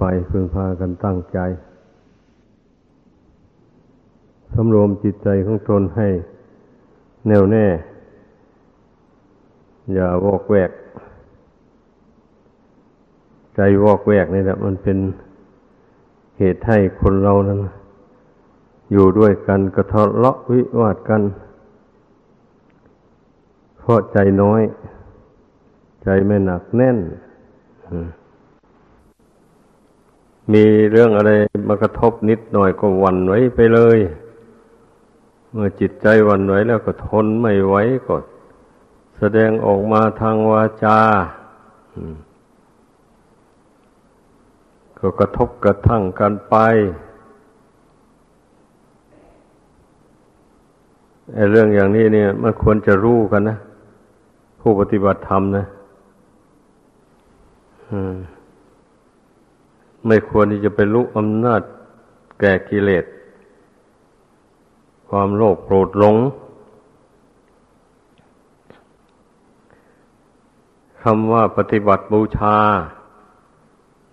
ไปพึงพากันตั้งใจสำรวมจิตใจของตนให้แน่วแน่ อย่าวอกแวก ใจวอกแวกนี่แหละมันเป็นเหตุให้คนเรานั้น อยู่ด้วยกันกระทะเลาะวิวาทกัน เพราะใจน้อย ใจไม่หนักแน่นมี มีเรื่องอะไรมากระทบนิดหน่อยก็วันไว้ไปเลย เมื่อจิตใจวันไหวแล้วก็ทนไม่ไหวก็แสดงออกมาทางวาจาก็กระทบกระทั่งกันไปไอ้เรื่องอย่างนี้เนี่ยมันควรจะรู้กันนะ ผู้ปฏิบัติธรรมนะ ไม่ควรที่จะไปลุกอำนาจแก่กิเลส ความโลภโกรธหลงคำว่าปฏิบัติบูชา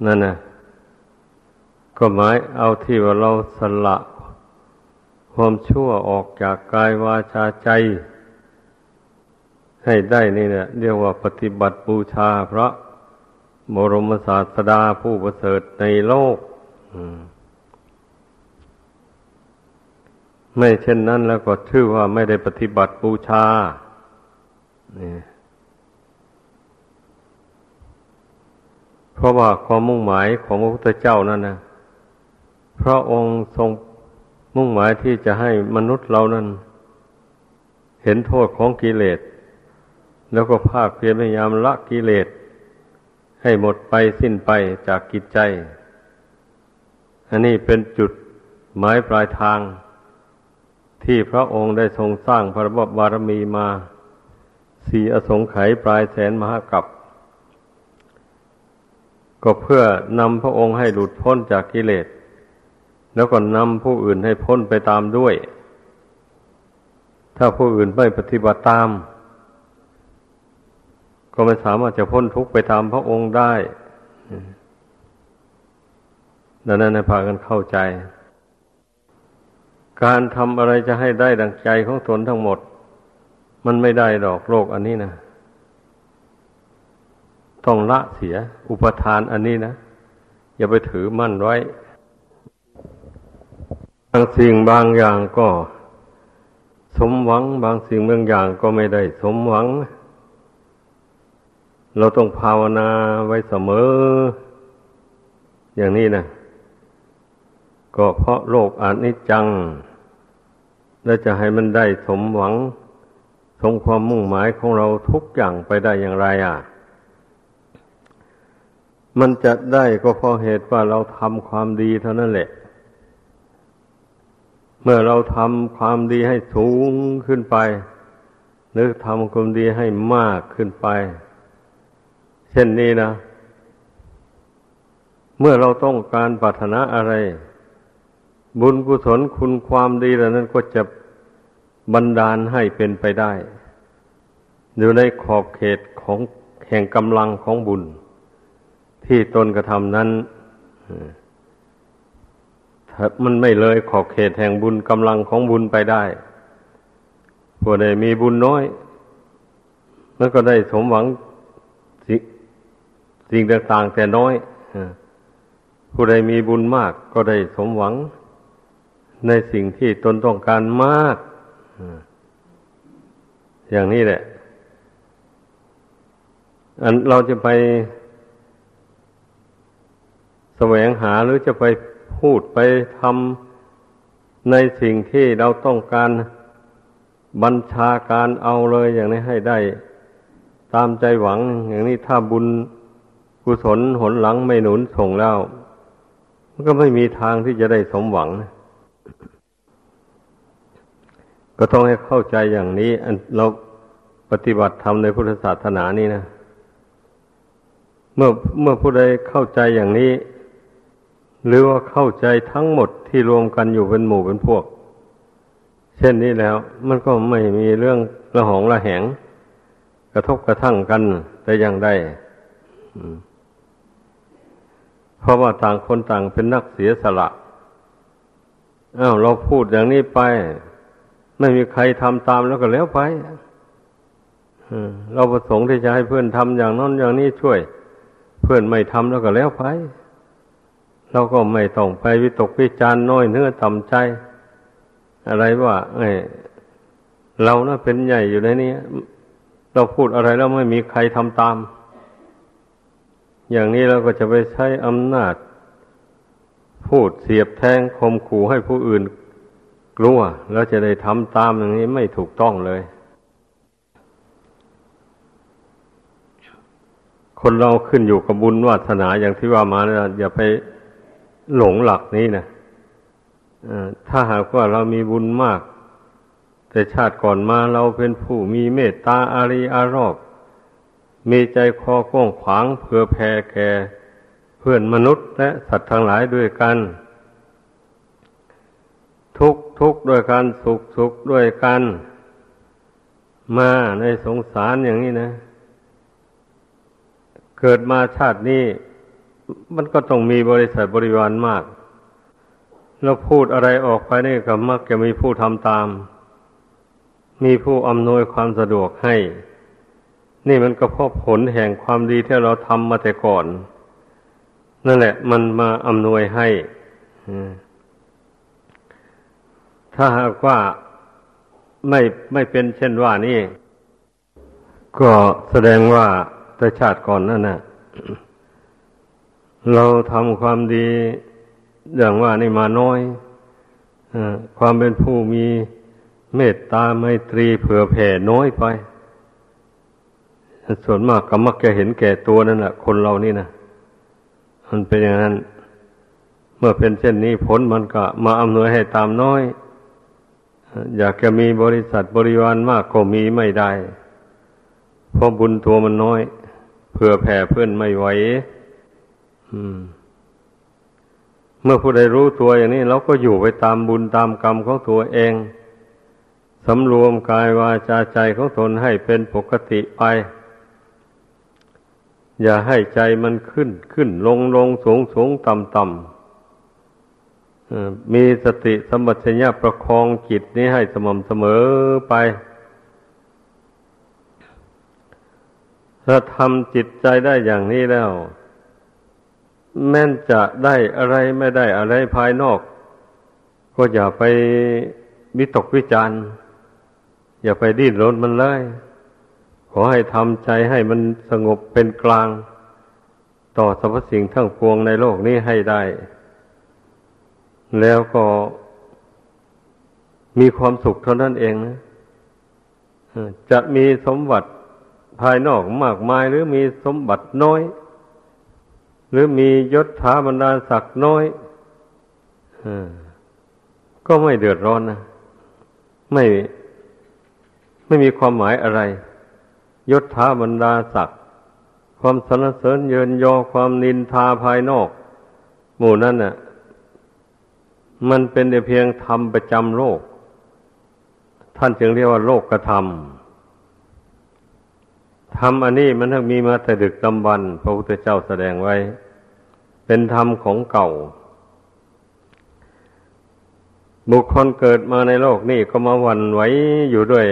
นั่นนะก็หมายเอาที่ว่าเราสละ ความชั่วออกจากกายวาจาใจ ให้ได้นี่เนี่ยเรียกว่าปฏิบัติบูชาพระ บรมศาสดาผู้ประเสริฐในโลกมไม่เช่นนั้นแล้วก็ชื่อว่าไม่ได้ปฏิบัติบูชานี่เพราะว่าความมุ่งหมายของพระพุทธเจ้านั่นนะพระองค์ทรงมุ่งหมายที่จะให้มนุษย์เรานั้น เห็นโทษของกิเลส แล้วก็ภาคเพียรพยายามละกิเลส ให้หมดไปสิ้นไปจากกิจใจ อันนี้เป็นจุดหมายปลายทาง ที่พระองค์ได้ทรงสร้างพระบบารมีมาสี่อสงไขยปลายแสนมหากับ ก็เพื่อนำพระองค์ให้หลุดพ้นจากกิเลส แล้วก็นำผู้อื่นให้พ้นไปตามด้วย ถ้าผู้อื่นไม่ปฏิบัติตาม ก็ไม่สามารถจะพ้นทุกข์ไปตามพระองค์ได้ดังนั้นให้พากันเข้าใจ การทำอะไรจะให้ได้ดังใจของตนทั้งหมด มันไม่ได้ดอกโลกอันนี้นะต้องละเสีย อุปทานอันนี้นะ อย่าไปถือมั่นไว้ บางสิ่งบางอย่างก็ สมหวัง บางสิ่งบางอย่างก็ไม่ได้ สมหวัง เราต้องภาวนาไว้เสมอ อย่างนี้นะก็เพราะโลกอนิจจัง แล้จะให้มันได้สมหวัง สมความมุ่งหมายของเราทุกอย่างไปได้อย่างไรอะ มันจะได้ก็เพราะเหตุว่าเราทำความดีเท่านั้นแหละ เมื่อเราทำความดีให้สูงขึ้นไป หรือทำความดีให้มากขึ้นไป เช่นนี้นะ เมื่อเราต้องการปรารถนาอะไร บุญกุศลคุณความดีเหล่านั้นก็จะบันดาลให้เป็นไปได้ อยู่ในขอบเขตของแห่งกำลังของบุญ ที่ตนกระทำนั้นถ้ามันไม่เลยขอบเขตแห่งบุญกำลังของบุญไปได้ผู้ใดมีบุญน้อย มันก็ได้สมหวัง สิ่งต่างๆแต่น้อยผู้ใดมีบุญมากก็ได้สมหวัง ในสิ่งที่ตนต้องการมากอย่างนี้แหละ อันเราจะไปแสวงหาหรือจะไปพูดไปทำในสิ่งที่เราต้องการบัญชาการเอาเลยอย่างนี้ให้ได้ ตามใจหวังอย่างนี้ถ้าบุญ กุศลหนหลังไม่หนุนส่งแล้ว มันก็ไม่มีทางที่จะได้สมหวังนะก็ต้องให้เข้าใจอย่างนี้เราปฏิบัติธรรมในพุทธศาสนานี่นะ เมื่อเมื่อผู้ใดเข้าใจอย่างนี้ หรือว่าเข้าใจทั้งหมดที่รวมกันอยู่เป็นหมู่เป็นพวก เช่นนี้แล้ว มันก็ไม่มีเรื่องระหองระแหง กระทบกระทั่งกันแต่อย่างใด เพราะว่าต่างคนต่างเป็นนักเสียสละอ้าวเราพูดอย่างนี้ไป ไม่มีใครทำตามแล้วก็แล้วไปเราประสงค์ที่จะให้เพื่อนทำอย่างนั้นอย่างนี้ช่วย เพื่อนไม่ทำแล้วก็แล้วไปเราก็ไม่ต้องไปวิตกวิจารณ์น้อยเนื้อต่ำใจ อะไรว่าไอเรานะ่ะเป็นใหญ่อยู่ในนี้เราพูดอะไรแล้วไม่มีใครทำตาม อย่างนี้เราก็จะไปใช้อำนาจ พูดเสียบแทงคมขู่ให้ผู้อื่น กลัว แล้วจะได้ทำตามอย่างนี้ไม่ถูกต้องเลย คนเราขึ้นอยู่กับบุญวาสนาอย่างที่ว่ามานะอย่าไปหลงหลักนี้นะถ้าหากว่าเรามีบุญมาก แต่ชาติก่อนมาเราเป็นผู้มีเมตตาอารีอารอบ มีใจคอกว้างขวางเพื่อแผ่แก่เพื่อนมนุษย์และสัตว์ทั้งหลายด้วยกัน ทุกทุกด้วยกันสุขสุขด้วยกัน มาในสงสารอย่างนี้นะ เกิดมาชาตินี้ มันก็ต้องมีบริษัทบริวารมาก แล้วพูดอะไรออกไปนี่ก็มักจะมีผู้ทำตาม มีผู้อำนวยความสะดวกให้ นี่มันก็เพราะผลแห่งความดีที่เราทำมาแต่ก่อน นั่นแหละ มันมาอำนวยให้ถ้าหากว่าไม่ไม่เป็นเช่นว่านี่ ก็แสดงว่าแต่ชาติก่อนนั่นนะ่ะเราทำความดีอย่างว่านี่มาน้อยอความเป็นผู้มีเมตตาไมตรีเผื่อแผ่น้อยไป ส่วนมากก็มักจะเห็นแก่ตัวนั่นแหละคนเรานี่นะมันเป็นอย่างนั้น เมื่อเป็นเช่นนี้ผลมันก็มาอำนวยให้ตามน้อย อยากจะมีบริษัทบริวารมากก็มีไม่ได้ เพราะบุญตัวมันน้อยเผื่อแผ่เพื่อนไม่ไหวเมื่อผู้ใดรู้ตัวอย่างนี้ เราก็อยู่ไปตามบุญตามกรรมของตัวเองสำรวมกายวาจาใจของตนให้เป็นปกติไป อย่าให้ใจมันขึ้น ขึ้นลงลงสูงสูงต่ำต่ำมีสติสมบัติญาประคองจิตนี้ให้สม่ำเสมอไป ถ้าทำจิตใจได้อย่างนี้แล้ว แม้นจะได้อะไรไม่ได้อะไรภายนอก ก็อย่าไปวิตกวิจารณ์อย่าไปดิ้นรนมันเลย ขอให้ทำใจให้มันสงบเป็นกลาง ต่อสรรพสิ่งทั้งปวงในโลกนี้ให้ได้ แล้วก็มีความสุขเท่านั้นเองนะจะมีสมบัติภายนอกมากมาย หรือมีสมบัติน้อย หรือมียศถาบรรดาศักดิ์น้อยอก็ไม่เดือดร้อนนะไม่ไม่มีความหมายอะไร ยศถาบรรดาศักดิ์ความสรรเสริญเยินยอความนินทาภายนอก หมู่นั้นน่ะ มันเป็นแต่เพียงธรรมประจำโลก ท่านจึงเรียกว่าโลกกระทำธรรมอันนี้มันทั้งมีมาแต่ดึกดำบรรพระพุทธเจ้าแสดงไว้ เป็นธรรมของเก่า บุคคลเกิดมาในโลกนี้ก็มาวันไหวอยู่ด้วย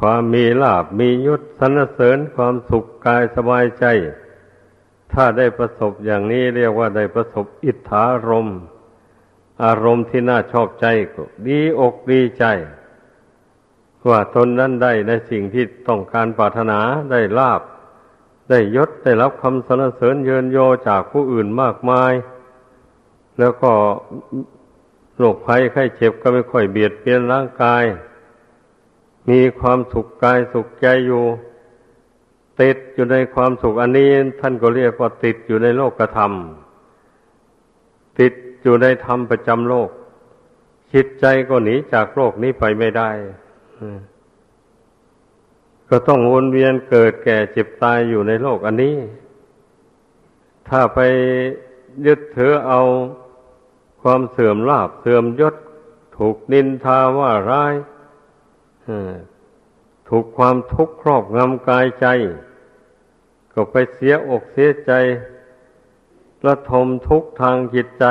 ความมีลาบมียศสรรเสริญความสุขกายสบายใจ ถ้าได้ประสบอย่างนี้เรียกว่าได้ประสบอิทธารมอารมณ์ที่น่าชอบใจก็ดีอกดีใจ ว่าตนนั้นได้ในสิ่งที่ต้องการปรารถนาได้ลาบ ได้ยศได้รับคำสรรเสริญเยินโยจากผู้อื่นมากมาย แล้วก็โรคภัยไข้เจ็บก็ไม่ค่อยเบียดเบียนร่างกาย มีความสุขกายสุขใจอยู่ ติดอยู่ในความสุขอันนี้ ท่านก็เรียกว่าติดอยู่ในโลกธรรมติดอยู่ในธรรมประจำโลกจิตใจก็หนีจากโลกนี้ไปไม่ได้ก็ต้องวนเวียนเกิดแก่เจ็บตายอยู่ในโลกอันนี้ ถ้าไปยึดถือเอาความเสื่อมลาบเสื่อมยศ ถูกนินทาว่าร้าย ถูกความทุกข์ครอบงำกายใจ ก็ไปเสียอกเสียใจระทมทุกข์ทางจิตใจ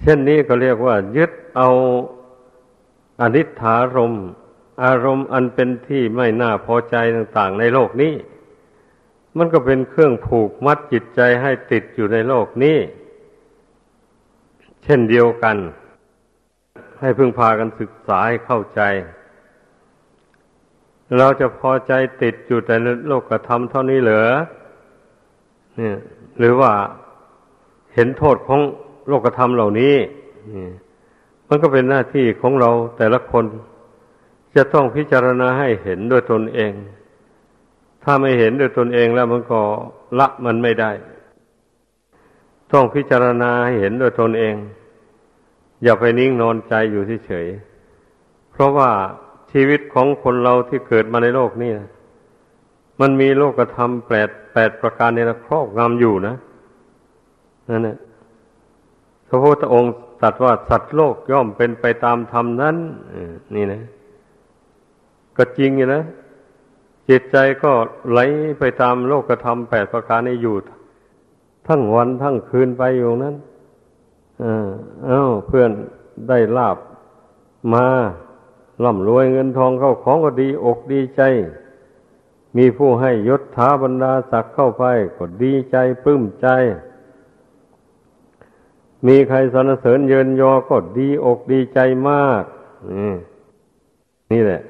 เช่นนี้ก็เรียกว่า ยึดเอาอนิถารมอารมณ์อันเป็นที่ไม่น่าพอใจต่างๆ ในโลกนี้ มันก็เป็นเครื่องผูกมัดจิตใจให้ติดอยู่ในโลกนี้ เช่นเดียวกัน ให้พึ่งพากันศึกษาให้เข้าใจ เราจะพอใจติดอยู่แต่โลกธรรมเท่านี้เหรอเนี่ย หรือว่าเห็นโทษของโลกธรรมเหล่านี้นี่มันก็เป็นหน้าที่ของเราแต่ละคน จะต้องพิจารณาให้เห็นด้วยตนเอง ถ้าไม่เห็นด้วยตนเองแล้วมันก็ละมันไม่ได้ ต้องพิจารณาให้เห็นด้วยตนเอง อย่าไปนิ่งนอนใจอยู่เฉยเพราะว่าชีวิตของคนเราที่เกิดมาในโลกนี้มันมีโลกธรรมแปดแปดประการในครอบงำอยู่นะนั่นแหละพระพุทธองค์ตรัสว่าสัตว์โลกย่อมเป็นไปตามธรรมนั้นนี่นะ ก็จริงอยู่นะจิตใจก็ไหลไปตามโลกธรรมแปดประการนี้อยู่ ทั้งวันทั้งคืนไปอยู่นั้น เอ้าเพื่อนได้ลาบมาร่ำรวยเงินทองเข้าของก็ดีอกดีใจ มีผู้ให้ยศถาบรรดาศักดิ์เข้าไปก็ดีใจปลื้มใจ มีใครสรรเสริญเยินยอก็ดีอกดีใจมากนี่แหละ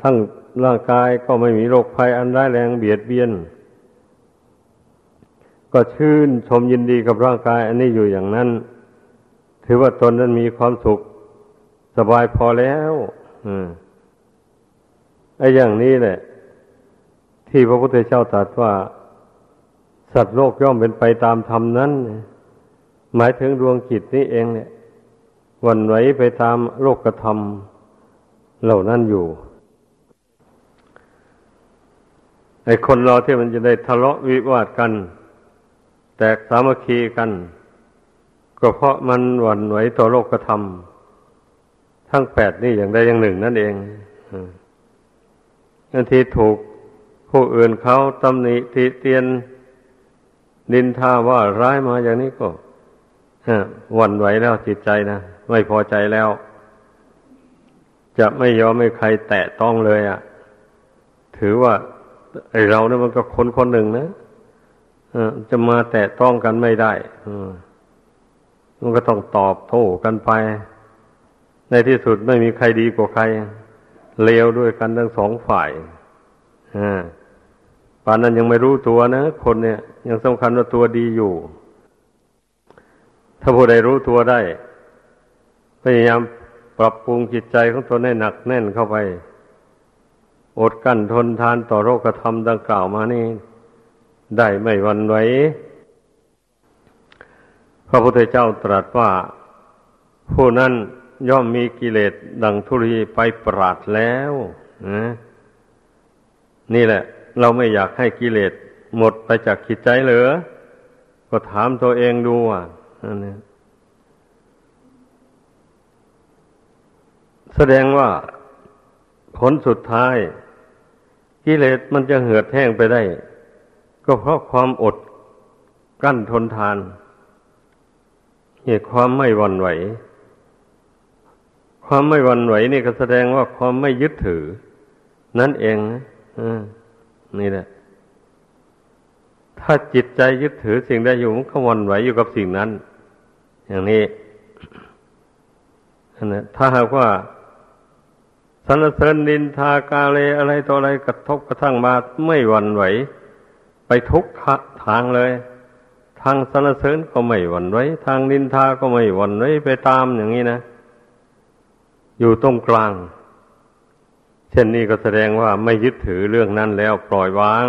ทั้งร่างกายก็ไม่มีโรคภัยอันร้ายแรงเบียดเบียน ก็ชื่นชมยินดีกับร่างกาย อันนี้อยู่อย่างนั้น ถือว่าตนนั้นมีความสุขสบายพอแล้วไอ้อย่างนี้แหละ ที่พระพุทธเจ้าตรัสว่า สัตว์โลกย่อมเป็นไปตามธรรมนั้น หมายถึงดวงจิตนี้เองเนี่ยวันไหวไปตามโลกธรรมเหล่านั้นอยู่ไอ้คนเราที่มันจะได้ทะเลาะวิวาทกัน แตกสามัคคีกัน ก็เพราะมันหวั่นไหวต่อโลกธรรม ทั้งแปดนี่อย่างใดอย่างหนึ่งนั่นเองบางทีถูกผู้อื่นเขาตำหนิติเตียนดินทาว่าร้ายมาอย่างนี้ก็วันไหวแล้วจิตใจนะไม่พอใจแล้ว จะไม่ยอมให้ใครแตะต้องเลยอะ่ะ ถือว่าไอเราเนี่ยมันก็คนคนหนึ่งนะ จะมาแตะต้องกันไม่ได้มันก็ต้องตอบโต้กันไป ในที่สุดไม่มีใครดีกว่าใคร เลวด้วยกันทั้งสองฝ่ายป่านนั้นยังไม่รู้ตัวนะ คนเนี่ย ยังสำคัญว่าตัวดีอยู่ ถ้าผู้ใดรู้ตัวได้ พยายามปรับปรุงจิตใจของตนให้หนักแน่นเข้าไป อดกั้นทนทานต่อโรคธรรมดังกล่าวมานี่ ได้ไม่วันไหวพระพุทธเจ้าตรัสว่า ผู้นั้นย่อมมีกิเลสดังธุรีไปปราดแล้วนะนี่แหละ เราไม่อยากให้กิเลสหมดไปจากจิตใจเหรอก็ถามตัวเองดูอะนั่นเองแสดงว่าผลสุดท้าย กิเลสมันจะเหือดแห้งไปได้ ก็เพราะความอดกั้นทนทาน เหตุความไม่วันไหว ความไม่วันไหวนี่ก็แสดงว่าความไม่ยึดถือ นั่นเองนะนี่แหละ ถ้าจิตใจยึดถือสิ่งใดอยู่มันก็วันไหวอยู่กับสิ่งนั้น อย่างนี้นะถ้าหากว่าสรรเสริญดินทากาเลอะไรต่ออะไรกระทบกระทั่งมาไม่วันไหว ไปทุกทางเลย ทางสรรเสริญก็ไม่หวั่นไหวทางดินทาก็ไม่หวั่นไหวไปตามอย่างนี้นะ อยู่ตรงกลาง เช่นนี้ก็แสดงว่าไม่ยึดถือเรื่องนั้นแล้วปล่อยวาง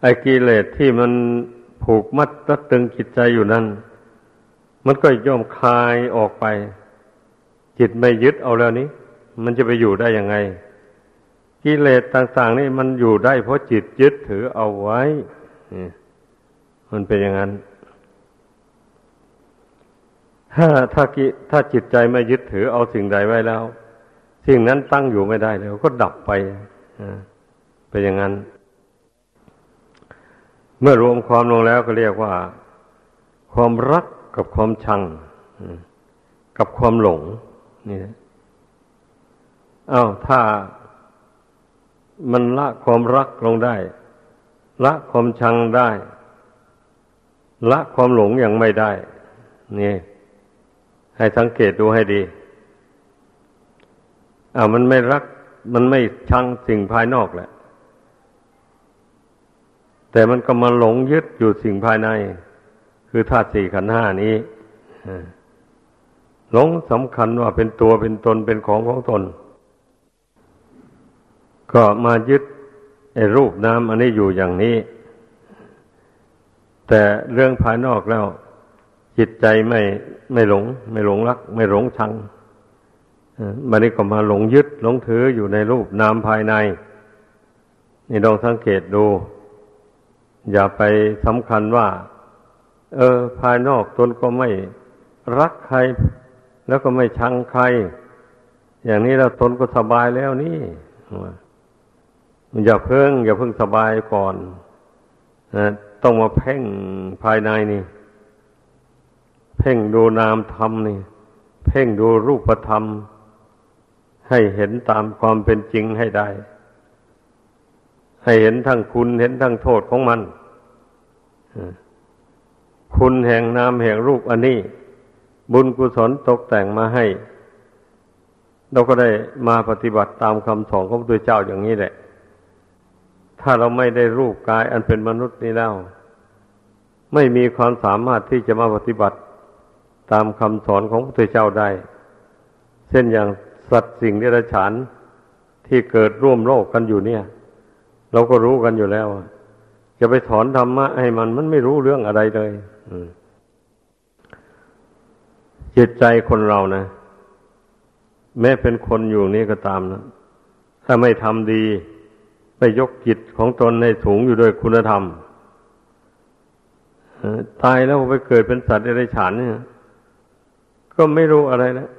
ไอ้กิเลสที่มันผูกมัดรัดตึงจิตใจอยู่นั้น มันก็ย่อมคลายออกไป จิตไม่ยึดเอาแล้วนี้ มันจะไปอยู่ได้ยังไง กิเลสต่าง ๆ นี่มันอยู่ได้เพราะจิตยึดถือเอาไว้มันเป็นอย่างนั้น ถ้าถ้าถ้าจิตใจไม่ยึดถือเอาสิ่งใดไว้แล้ว สิ่งนั้นตั้งอยู่ไม่ได้แล้ว ก็ดับไปเป็นอย่างนั้น เมื่อรวมความลงแล้วก็เรียกว่า ความรักกับความชังกับความหลง นี่นะอา้าวถ้า มันละความรักลงได้ ละความชังได้ ละความหลงยังไม่ได้ นี่ ให้สังเกตดูให้ดีอ้ามันไม่รัก มันไม่ชังสิ่งภายนอกแหละ แต่มันก็มาหลงยึดอยู่สิ่งภายใน คือธาตุสี่ขันธ์ห้านี้หลงสำคัญว่าเป็นตัวเป็นตนเป็นของของตน ก็มายึดไอ้รูปนามอันนี้อยู่อย่างนี้ แต่เรื่องภายนอกแล้ว จิตใจไม่ไม่หลง ไม่หลงรัก ไม่หลงชังมันนี้ก็มาหลงยึดหลงถืออยู่ในรูปนามภายใน นี่ลองสังเกตดู อย่าไปสำคัญว่า เออ ภายนอกตนก็ไม่รักใคร แล้วก็ไม่ชังใคร อย่างนี้เราตนก็สบายแล้วนี่ อย่าเพิ่ง อย่าเพิ่งสบายก่อนนะต้องมาเพ่งภายในนี่ เพ่งดูนามธรรมนี่ เพ่งดูรูปธรรม ให้เห็นตามความเป็นจริงให้ได้ ให้เห็นทั้งคุณเห็นทั้งโทษของมันคุณแห่งนามแห่งรูปอันนี้ บุญกุศลตกแต่งมาให้ เราก็ได้มาปฏิบัติตามคำสอนของพระพุทธเจ้าอย่างนี้แหละ ถ้าเราไม่ได้รูปกายอันเป็นมนุษย์นี้แล้ว ไม่มีความสามารถที่จะมาปฏิบัติตามคำสอนของพระพุทธเจ้าได้ เช่นอย่างสัตว์สิ่งเดรัจฉานที่เกิดร่วมโลกกันอยู่เนี่ย เราก็รู้กันอยู่แล้ว จะไปถอนธรรมะให้มันมันไม่รู้เรื่องอะไรเลยจิตใจคนเรานะ แม้เป็นคนอยู่นี่ก็ตามนะถ้าไม่ทำดี ไปยกจิตของตนในสูงอยู่ด้วยคุณธรรมตายแล้วไปเกิดเป็นสัตว์เดรัจฉานเนี่ยก็ไม่รู้อะไรแล้ว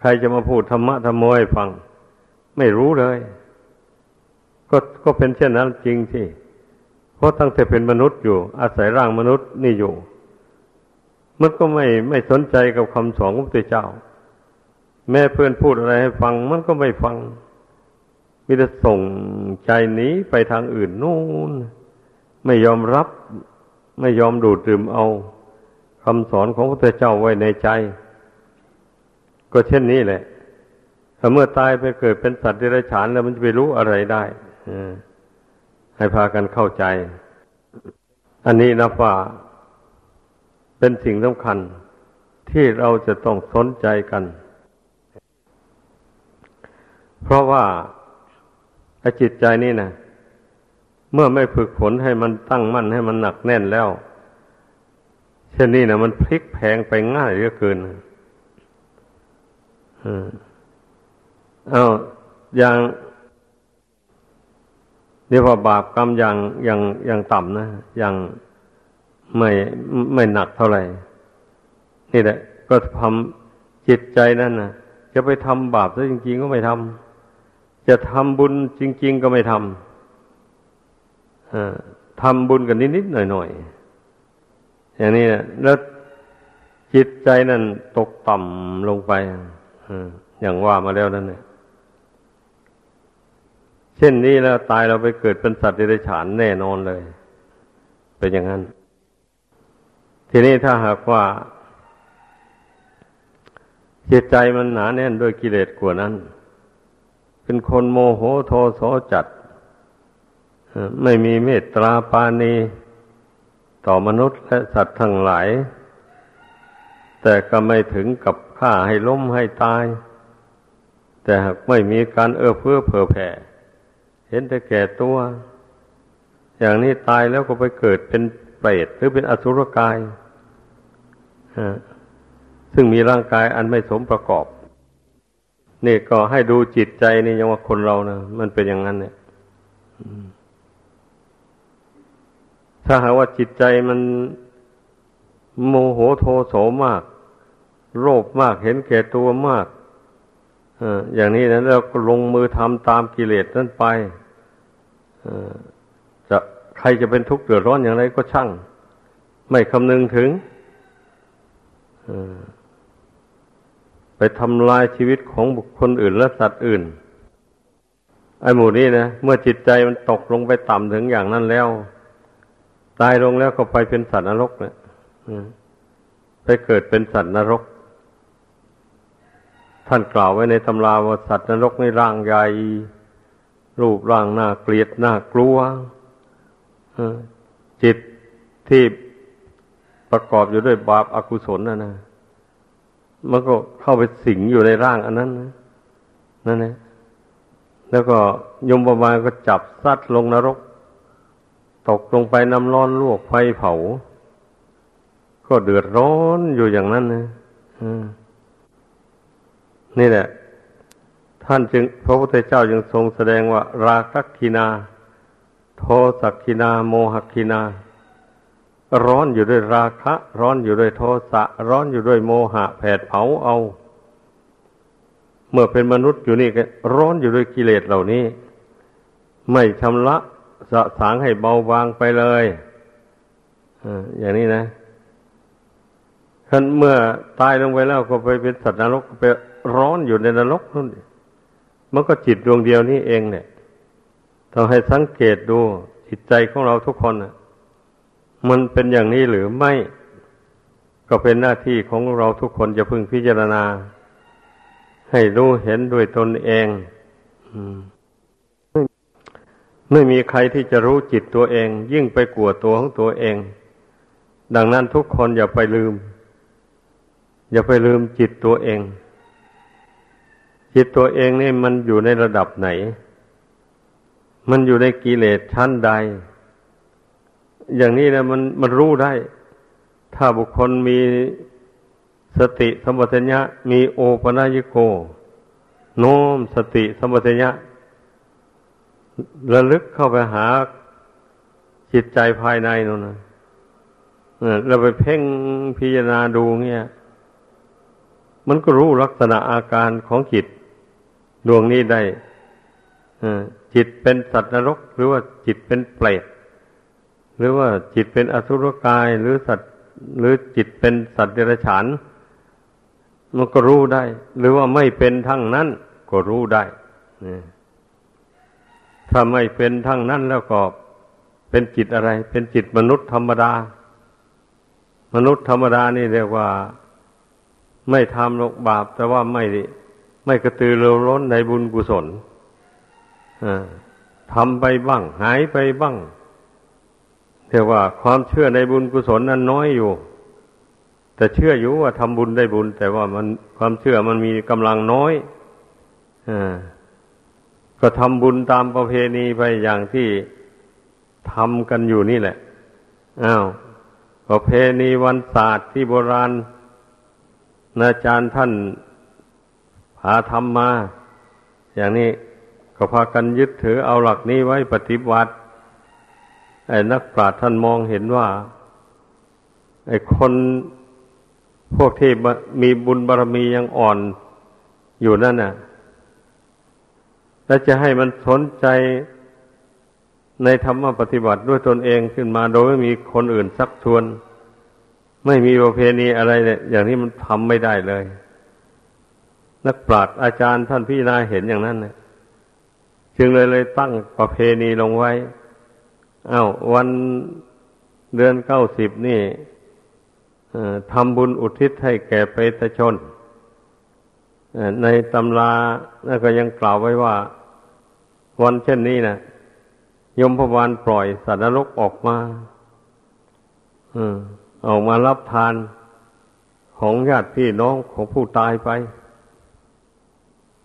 ใครจะมาพูดธรรมะธรรมโมให้ฟัง ไม่รู้เลย ก็ก็เป็นเช่นนั้นจริงที่เพราะตั้งแต่เป็นมนุษย์อยู่ อาศัยร่างมนุษย์นี่อยู่ มันก็ไม่ไม่สนใจกับคำสอนของพระเจ้า แม่เพื่อนพูดอะไรให้ฟัง มันก็ไม่ฟัง มีแต่ส่งใจหนีไปทางอื่นนู่น ไม่ยอมรับ ไม่ยอมดูดดื่มเอาคำสอนของพระเจ้าไว้ในใจ ก็เช่นนี้แหละถ้าเมื่อตายไปเกิดเป็นสัตว์เดรัจฉานแล้วมันจะไปรู้อะไรได้ให้พากันเข้าใจ อันนี้นะว่าเป็นสิ่งสำคัญที่เราจะต้องสนใจกัน เพราะว่า จิตใจนี่นะเมื่อไม่ฝึกฝนให้มันตั้งมั่นให้มันหนักแน่นแล้วเช่นนี้นะมันพลิกแพงไปง่ายเหลือเกินเอาอย่างเรียกว่าบาปกรรมอย่างอย่างอย่างต่ำนะอย่างไม่ไม่หนักเท่าไหร่ นี่แหละ ก็ทำจิตใจนั่นนะจะไปทำบาปซะจริงๆก็ไม่ทำ จะทำบุญจริง ๆ ก็ไม่ทำทำบุญกันนิดๆหน่อยๆอย่างนี้แล้วจิตใจนั่นตกต่ำลงไปอย่างว่ามาแล้วนั่นเนี่ยเช่นนี้แล้วตายเราไปเกิดเป็นสัตว์เดรัจฉานแน่นอนเลย เป็นอย่างนั้น ทีนี้ถ้าหากว่าจิตใจมันหนาแน่นด้วยกิเลสกว่านั้น เป็นคนโมโหโทโสจัด ไม่มีเมตตาปาณี ต่อมนุษย์และสัตว์ทั้งหลาย แต่ก็ไม่ถึงกับฆ่าให้ล้มให้ตาย แต่หากไม่มีการเอื้อเฟื้อเผื่อแผ่ เห็นแต่แก่ตัว อย่างนี้ตายแล้วก็ไปเกิดเป็นเปรตหรือเป็นอสุรกายซึ่งมีร่างกายอันไม่สมประกอบ นี่ก็ให้ดูจิตใจนี่ยังว่าคนเรานะมันเป็นอย่างนั้นเนี่ยถ้าหากว่าจิตใจมันโมโหโทโสมาก โลภมากเห็นแก่ตัวมากอย่างนี้นะเราก็ลงมือทำตามกิเลสนั้นไปจะใครจะเป็นทุกข์เดือดร้อนอย่างไรก็ช่าง ไม่คำนึงถึงอ ไปทำลายชีวิตของบุคคลอื่นและสัตว์อื่น ไอ้หมู่นี้นะเมื่อจิตใจมันตกลงไปต่ำถึงอย่างนั้นแล้ว ตายลงแล้วก็ไปเป็นสัตว์นรกนะไปเกิดเป็นสัตว์นรก ท่านกล่าวไว้ในตำราว่าสัตว์นรกในร่างใหญ่รูปร่างหน่าเกลียดหน่ากลัวจิตที่ประกอบอยู่ด้วยบาปอากุศลนะนะ มันก็เข้าไปสิงอยู่ในร่างอันนั้นนะนั่นเองแล้วก็ยมบาบาลก็จับซัดลงนรก ตกลงไปน้ำร้อนลวกไฟเผา ก็เดือดร้อนอยู่อย่างนั้นนะนี่แหละ ท่านจึง พระพุทธเจ้าจึงทรงแสดงว่า ราคักคินา โทสักคินา โมหคินา ร้อนอยู่ด้วยราคะ ร้อนอยู่ด้วยโทสะ ร้อนอยู่ด้วยโมหะแผดเผาเอา เมื่อเป็นมนุษย์อยู่นี่ก็ร้อนอยู่ด้วยกิเลสเหล่านี้ ไม่ชำระสะสางให้เบาบางไปเลยอย่างนี้นะท่านเมื่อตายลงไปแล้วก็ไปเป็นสัตว์นรกไปร้อนอยู่ในนรกนั่นมันก็จิตดวงเดียวนี้เองเนี่ยต้องให้สังเกตดูจิตใจของเราทุกคนนะ มันเป็นอย่างนี้หรือไม่ ก็เป็นหน้าที่ของเราทุกคนจะพึงพิจารณา ให้รู้เห็นด้วยตนเองไม่มีใครที่จะรู้จิตตัวเอง ยิ่งไปกลัวตัวของตัวเอง ดังนั้นทุกคนอย่าไปลืม อย่าไปลืมจิตตัวเอง จิตตัวเองนี่มันอยู่ในระดับไหน มันอยู่ในกิเลสชั้นใด อย่างนี้นะมันมันรู้ได้ ถ้าบุคคลมีสติสมบัติญะมีโอปนายโก โน้มสติสมบัติญะระลึกเข้าไปหาจิตใจภายในนั่นนะเราไปเพ่งพิจารณาดูเงี้ย มันก็รู้ลักษณะอาการของจิต ดวงนี้ได้จิตเป็นสัตว์นรก หรือว่าจิตเป็นเปรต หรือว่าจิตเป็นอสุรกายหรือสัตว์ หรือจิตเป็นสัตว์เดรัจฉานมันก็รู้ได้ หรือว่าไม่เป็นทั้งนั้นก็รู้ได้ถ้าไม่เป็นทั้งนั้นแล้วก็เป็นจิตอะไร เป็นจิตมนุษย์ธรรมดา มนุษย์ธรรมดานี่เรียกว่าไม่ทำลกบาป แต่ว่าไม่ไม่กระตือรือร้นในบุญกุศลทำไปบ้าง หายไปบ้าง เรียกว่าความเชื่อในบุญกุศลนั้นน้อยอยู่ แต่เชื่ออยู่ว่าทำบุญได้บุญ แต่ว่ามันความเชื่อมันมีกำลังน้อยอก็ทำบุญตามประเพณีไปอย่างที่ทำกันอยู่นี่แหละอ้าวประเพณีวันศาสตร์ที่โบราณอาจารย์ท่านพาทำมา อย่างนี้ก็พากันยึดถือเอาหลักนี้ไว้ปฏิบัติ ไอ้นักปราชญ์ท่านมองเห็นว่า ไอ้คนพวกที่มีบุญบารรมียังอ่อนอยู่นั่นน่ะ แล้วจะให้มันสนใจในธรรมปฏิบัติด้วยตนเองขึ้นมา โดยไม่มีคนอื่นซักชวน ไม่มีประเพณีอะไรเนี่ย อย่างนี้มันทำไม่ได้เลย นักปราชญ์อาจารย์ท่านพี่นาเห็นอย่างนั้นเนี่ยจึงเลยเลยตั้งประเพณีลงไว้ อา้าววันเดือนเก้าสิบนี่ทำบุญอุทิศให้แก่เปตชน ในตำราก็ยังกล่าวไว้ว่า วันเช่นนี้นะยมพบาลปล่อยสัตว์นรกออกมาออกมารับทานของญาติพี่น้องของผู้ตายไป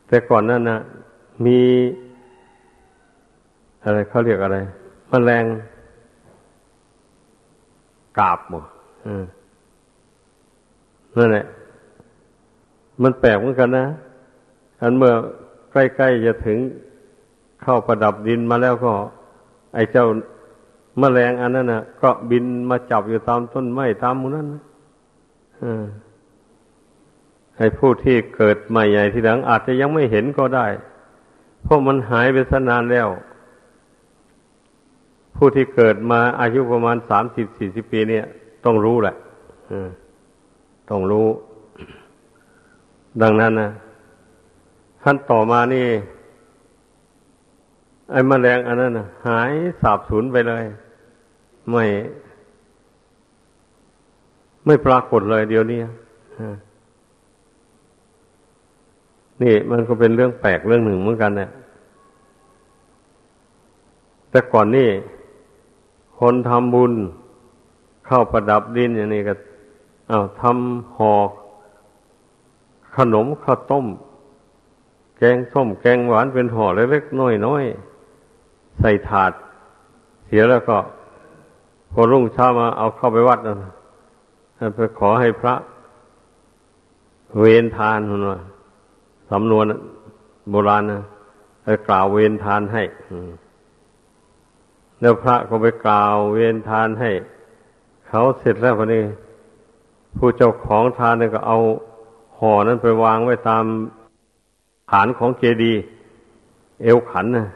แต่ก่อนนั้นนะมี อะไรเขาเรียกอะไร มแมลงกาบหมดนั่นแหละ มันแปลกเหมือนกันนะอันเมื่อใกล้ๆจะถึงเข้าประดับดินมาแล้วก็ ไอ้เจ้าแมลงอันนั้นนะก็บินมาจับอยู่ตามต้นไม้ตามมูนั้นนะให้ผู้ที่เกิดใหม่ใหญ่ทีหลังอาจจะยังไม่เห็นก็ได้ เพราะมันหายไปสนานแล้ว ผู้ที่เกิดมาอายุประมาณสามสิบสี่สิบปีเนี่ย ต้องรู้แหละต้องรู้ ดังนั้นนะขั้นต่อมานี่ ไอ้มแมลงอันนั้นนะหายสาบสูญไปเลย ไม่ ไม่ปรากฏเลยเดี๋ยวนี้นี่มันก็เป็นเรื่องแปลกเรื่องหนึ่งเหมือนกันเนี่ยแต่ก่อนนี่ คนทำบุญเข้าประดับดินอย่างนี้ก็อาทำหอกขนมข้าวต้ม แกงส้มแกงหวานเป็นห่อเล็กๆน้อยๆใส่ถาด เสียแล้วก็พอรุ่งเช้ามาเอาเข้าไปวัดนะไปขอให้พระ เวนทานคุณว่าสำนวนโบราณนะกล่าวเวนทานให้ แล้วพระก็ไปกล่าวเวียนทานให้ เขาเสร็จแล้วพอนี้ผู้เจ้าของทานก็เอาห่อนั้นไปวางไว้ตามฐานของเจดีย์เอวขันนะ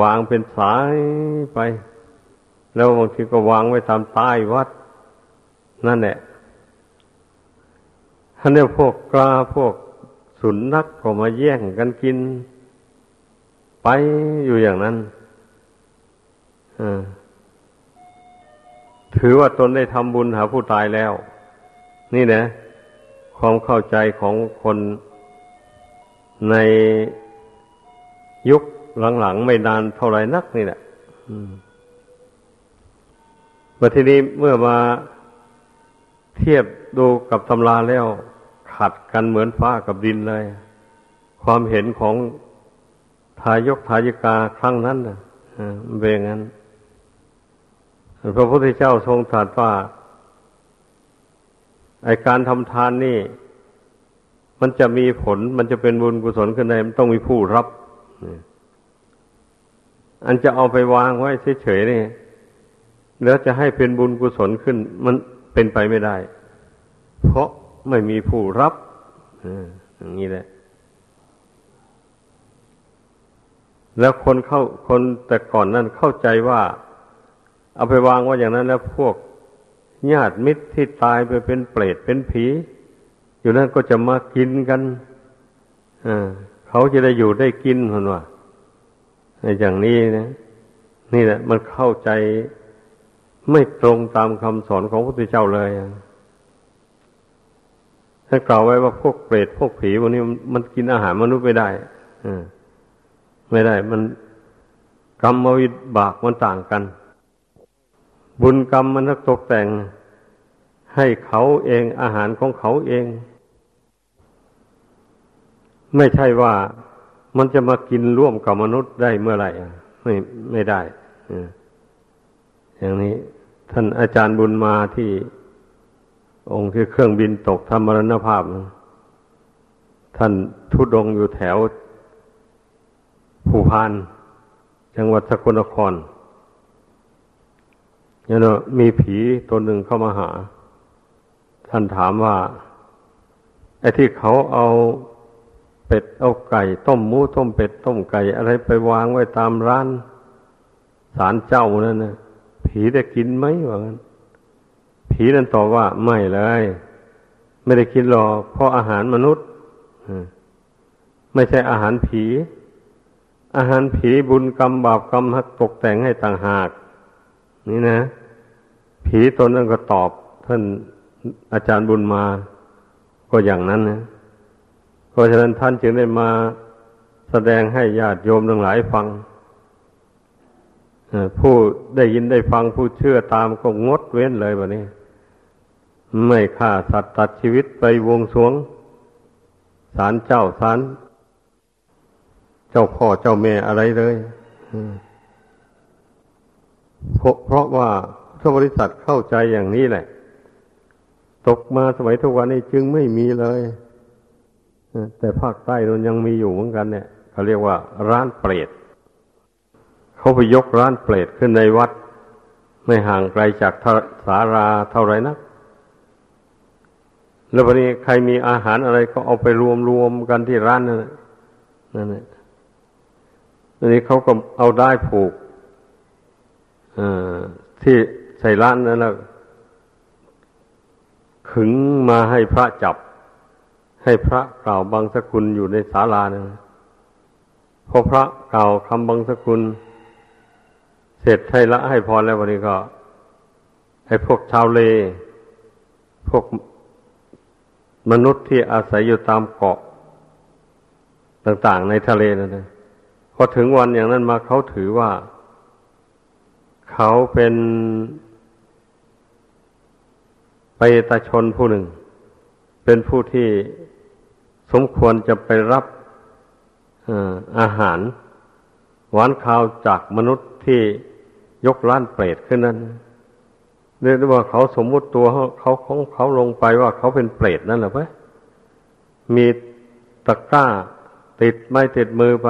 วางเป็นสายไป แล้วบางทีก็วางไว้ตามใต้วัด นั่นแหละท่านเนี่ยพวกกลาพวกสุนัขก็มาแย่งกันกิน ไปอยู่อย่างนั้น ถือว่าตนได้ทำบุญหาผู้ตายแล้ว นี่นะ ความเข้าใจของคนในยุคหลังๆไม่นานเท่าไรนักนี่แหละมาทีนี้เมื่อมาเทียบดูกับตำราแล้ว ขัดกันเหมือนฟ้ากับดินเลย ความเห็นของทายกทายิกาครั้งนั้นนะมันเป็นอย่างนั้น พระพุทธเจ้าทรงตรัสว่าไอการทำทานนี่ มันจะมีผล มันจะเป็นบุญกุศลขึ้นในมันต้องมีผู้รับ อันจะเอาไปวางไว้เฉยๆนี่แล้วจะให้เป็นบุญกุศลขึ้น มันเป็นไปไม่ได้ เพราะไม่มีผู้รับอย่างนี้แหละ แล้วคนเข้าคนแต่ก่อนนั้นเข้าใจว่า เอาไปวางไว้อย่างนั้นแล้วพวกญาติมิตรที่ตายไปเป็นเปรตเป็นผี อยู่นั่นก็จะมากินกันเขาจะได้อยู่ได้กินคนว่าในอย่างนี้นะนี่แหละ มันเข้าใจไม่ตรงตามคำสอนของพระพุทธเจ้าเลยถ้ากล่าวไว้ว่าพวกเปรตพวกผีพวกนี้มันกินอาหารมนุษย์ไม่ได้ไม่ได้ มันกรรมวิบากมันต่างกัน บุญกรรมมันตกแต่ง ให้เขาเองอาหารของเขาเอง ไม่ใช่ว่ามันจะมากินร่วมกับมนุษย์ได้เมื่อไหร่ไม่ไม่ได้อย่างนี้ท่านอาจารย์บุญมาที่องค์ที่เครื่องบินตกทำมรณภาพ ท่านทุดงอยู่แถวภูพาน จังหวัดสกลนคร เนี่ยนะมีผีตัวหนึ่งเข้ามาหา ท่านถามว่า ไอ้ที่เขาเอาเป็ดเอาไก่ ต้มหมูต้มเป็ด ต้มไก่ อะไรไปวางไว้ตามร้านสารเจ้านั่นนะผีได้กินไหมว่างั้น ผีนั่นตอบว่าไม่เลย ไม่ได้กินหรอกเพราะอาหารมนุษย์ไม่ใช่อาหารผี อาหารผีบุญกรรมบาปกรรมตกแต่งให้ต่างหาก นี่นะ ผีตนนั้นก็ตอบ ท่านอาจารย์บุญมา ก็อย่างนั้นนะเพราะฉะนั้นท่านจึงได้มาแสดงให้ญาติโยมทั้งหลายฟังผู้ได้ยินได้ฟังผู้เชื่อตามก็งดเว้นเลยแบบนี้ ไม่ฆ่าสัตว์ตัดชีวิตไปวงสวงสารเจ้าสารเจ้าพ่อเจ้าแม่อะไรเลย เพราะว่าทบริษัทเข้าใจอย่างนี้แหละ ตกมาสมัยทุกวันนี้จึงไม่มีเลยแต่ภาคใต้นนยังมีอยู่เหมือนกันเนี่ยเขาเรียกว่า ร้านเปรตเขาไปยกร้านเปรตขึ้นในวัด ไม่ห่างไกลจากสาราเท่าไรนักแล้ววันนี้ใครมีอาหารอะไรก็เอาไปรวมรวมกันที่ร้านนั่นนั่นแหละทีนี้เขาก็เอาได้ผูก ที่ใส่ร้านนั้นแล้วขึงมาให้พระจับ ให้พระกล่าวบางสกุลอยู่ในศาลานะพอพระกล่าวคำบางสกุล เสร็จให้ละให้พรแล้ววันนี้ก็ให้พวกชาวเล พวกมนุษย์ที่อาศัยอยู่ตามเกาะ ต่างๆในทะเลนั่นเองพอถึงวันอย่างนั้นมาเขาถือว่า เขาเป็นไปตาชนผู้หนึ่ง เป็นผู้ที่สมควรจะไปรับอาหาร หวานข้าวจากมนุษย์ที่ยกล้านเปรตขึ้นนั้นเรียกว่าเขาสมมุติตัวเขาของเขาลงไปว่าเขาเป็นเปรตนั่นแหละเพื่อมีตะกร้าติดไม่ติดมือไป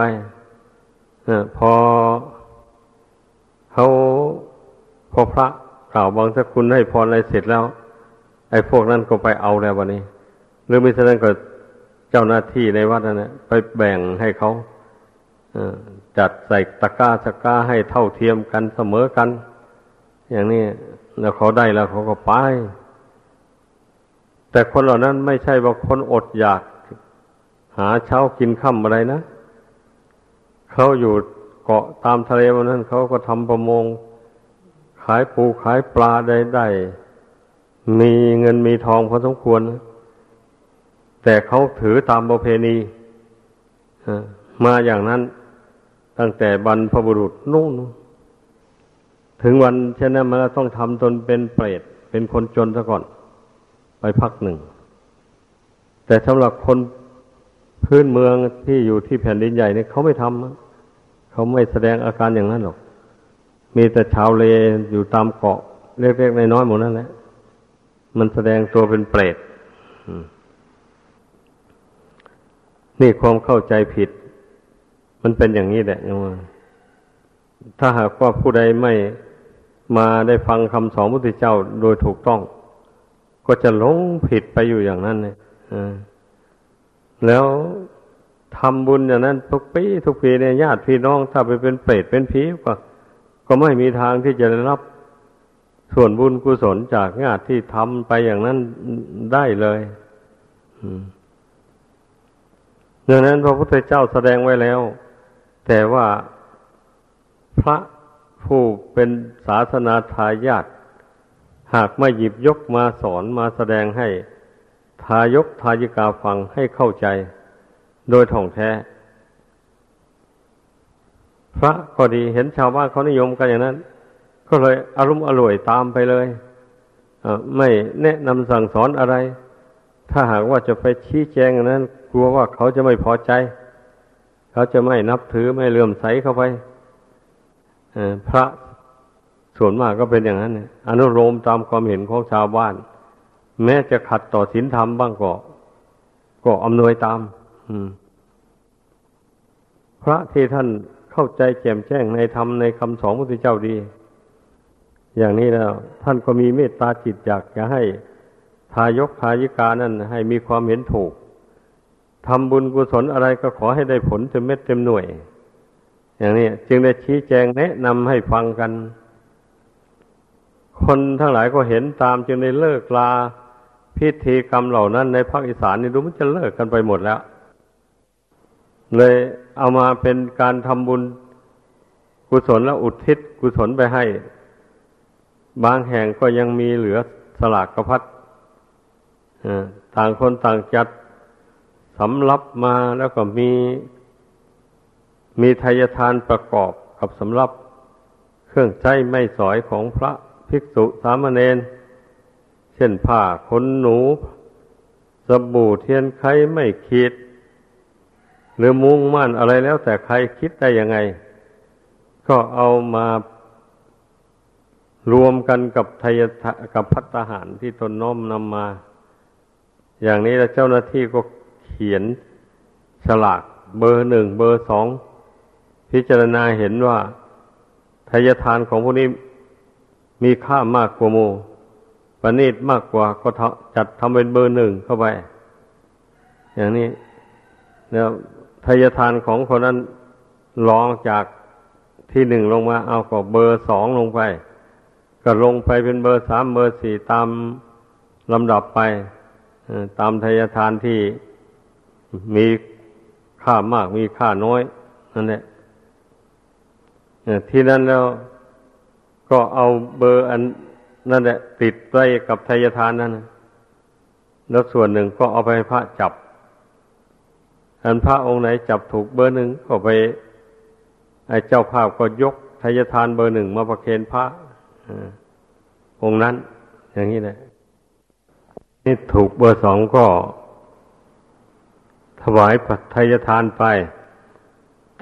อพอ เขาพอพระกล่าวบางสกุลให้พรอะไรเสร็จแล้ว ไอ้พวกนั้นก็ไปเอาแล้ววันนี้ หรือไม่ฉะนั้นก็เจ้าหน้าที่ในวัดนั่นแหละไปแบ่งให้เขาจัดใส่ตะกร้าตะกร้าให้เท่าเทียมกันเสมอกัน อย่างนี้แล้วเขาได้แล้วเขาก็ไป แต่คนเหล่านั้นไม่ใช่ว่าคนอดอยาก หาเช้ากินค่ำอะไรนะเขาอยู่ เกาะตามทะเลวันนั้นเขาก็ทำประมง ขายปูขายปลาได้ได้มีเงินมีทองพอสมควร แต่เขาถือตามประเพณีมาอย่างนั้นตั้งแต่บรรพบุรุษนู่น ถึงวันเช่นนั้นมันต้องทำตนเป็นเปรตเป็นคนจนซะก่อน ไปพักหนึ่ง แต่สำหรับคนพื้นเมืองที่อยู่ที่แผ่นดินใหญ่เนี่ยเขาไม่ทำ เขาไม่แสดงอาการอย่างนั้นหรอก มีแต่ชาวเลอยู่ตามเกาะเล็กๆน้อยๆหมดนั่นแหละ มันแสดงตัวเป็นเปรตนี่ความเข้าใจผิด มันเป็นอย่างนี้แหละนะว่าถ้าหากว่าผู้ใดไม่มาได้ฟังคำสอนพระพุทธเจ้าโดยถูกต้อง ก็จะหลงผิดไปอยู่อย่างนั้นเนี่ยแล้ว ทำบุญอย่างนั้น ทุกปีทุกปีเนี่ยญาติพี่น้องถ้าไปเป็นเปรตเป็นผีก็ก็ไม่มีทางที่จะได้รับ ส่วนบุญกุศลจากญาติที่ทำไปอย่างนั้นได้เลยดังนั้นพระพุทธเจ้าแสดงไว้แล้ว แต่ว่าพระผู้เป็นศาสนาทายาทหากไม่หยิบยกมาสอนมาแสดงให้ทายกทายิกาฟังให้เข้าใจ โดยท่องแท้ พระก็ดีเห็นชาวบ้านเขานิยมกันอย่างนั้น ก็เลยอารมณ์อร่วยตามไปเลยไม่แนะนำสั่งสอนอะไร ถ้าหากว่าจะไปชี้แจงอย่างนั้น กลัวว่าเขาจะไม่พอใจ เขาจะไม่นับถือไม่เลื่อมใสเข้าไปพระส่วนมากก็เป็นอย่างนั้นอนุโลมตามความเห็นของชาวบ้าน แม้จะขัดต่อศีลธรรมบ้างก็ ก็อำนวยตาม พระที่ท่านเข้าใจแจ่มแจ้งในธรรมในคำสอนพระพุทธเจ้าดี อย่างนี้แล้ว ท่านก็มีเมตตาจิตอยากจะให้ทายกทายิกานั้นให้มีความเห็นถูกทำบุญกุศลอะไรก็ขอให้ได้ผลเต็มเม็ดเต็มหน่วย อย่างนี้จึงได้ชี้แจงแนะนำให้ฟังกัน คนทั้งหลายก็เห็นตามจึงได้เลิกลาพิธีกรรมเหล่านั้นในภาคอีสานนี่ดูมันจะเลิกกันไปหมดแล้ว เลยเอามาเป็นการทำบุญกุศลและอุทิศกุศลไปให้ บางแห่งก็ยังมีเหลือสลากกระพัดต่างคนต่างจัดสำรับมาแล้วก็มี มีทายทานประกอบกับสำรับเครื่องใช้ไม่สอยของพระภิกษุสามเณรเช่นผ้าขนหนู สบู่เทียนไขไม่ขีด หรือมุ้งม่นอะไรแล้วแต่ใครคิดได้ยังไง ก็เอามารวมกันกับทายกับพัฒหารที่ตนน้อมนำมา อย่างนี้แล้วเจ้าหน้าที่ก็เขียนฉลากเบอร์หนึ่งเบอร์สองพิจารณาเห็นว่าทายทานของพวกนี้มีค่ามากกว่าโมประณีตมากกว่าก็จัดทำเป็นเบอร์หนึ่งเข้าไป อย่างนี้แล้ว ทายทานของคนนั้นรองจากที่หนึ่งลงมา เอาก็เบอร์สองลงไป ก็ลงไปเป็นเบอร์สามเบอร์สี่ตามลำดับไปตามทายทานที่มีค่ามากมีค่าน้อยนั่นแหละที่นั้นแล้วก็เอาเบอร์อันนั่นแหละติดไว้กับทายทานนั่นแล้วส่วนหนึ่งก็เอาไปพระจับ อันพระองค์ไหนจับถูกเบอร์หนึ่งก็ไปไอ้เจ้าภาพก็ยกทายทานเบอร์หนึ่งมาประเคนพระองค์นั้น อย่างนี้แหละนี่ถูกเบอร์สองก็ ถวายปัทยทานไป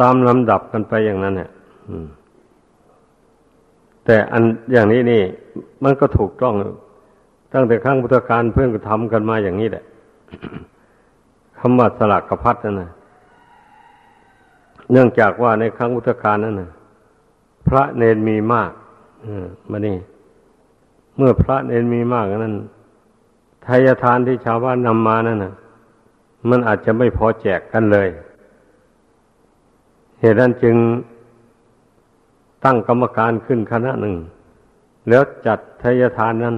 ตามลำดับกันไปอย่างนั้นเนี่ยแต่อันอย่างนี้นี่ มันก็ถูกต้องตั้งแต่ครั้งพุทธกาลเพื่อนก็ทำกันมาอย่างนี้แหละ คำว่าสลักกระพัดนั่นนะเนื่องจากว่าในครั้งพุทธกาลนั่นนะพระเนนมีมากมานี่ เมื่อพระเนนมีมากนั้นทายทานที่ชาวบ้านนำมานั่นนะมันอาจจะไม่พอแจกกันเลย เหตุนั้นจึงตั้งกรรมการขึ้นคณะหนึ่ง แล้วจัดทายทานนั้น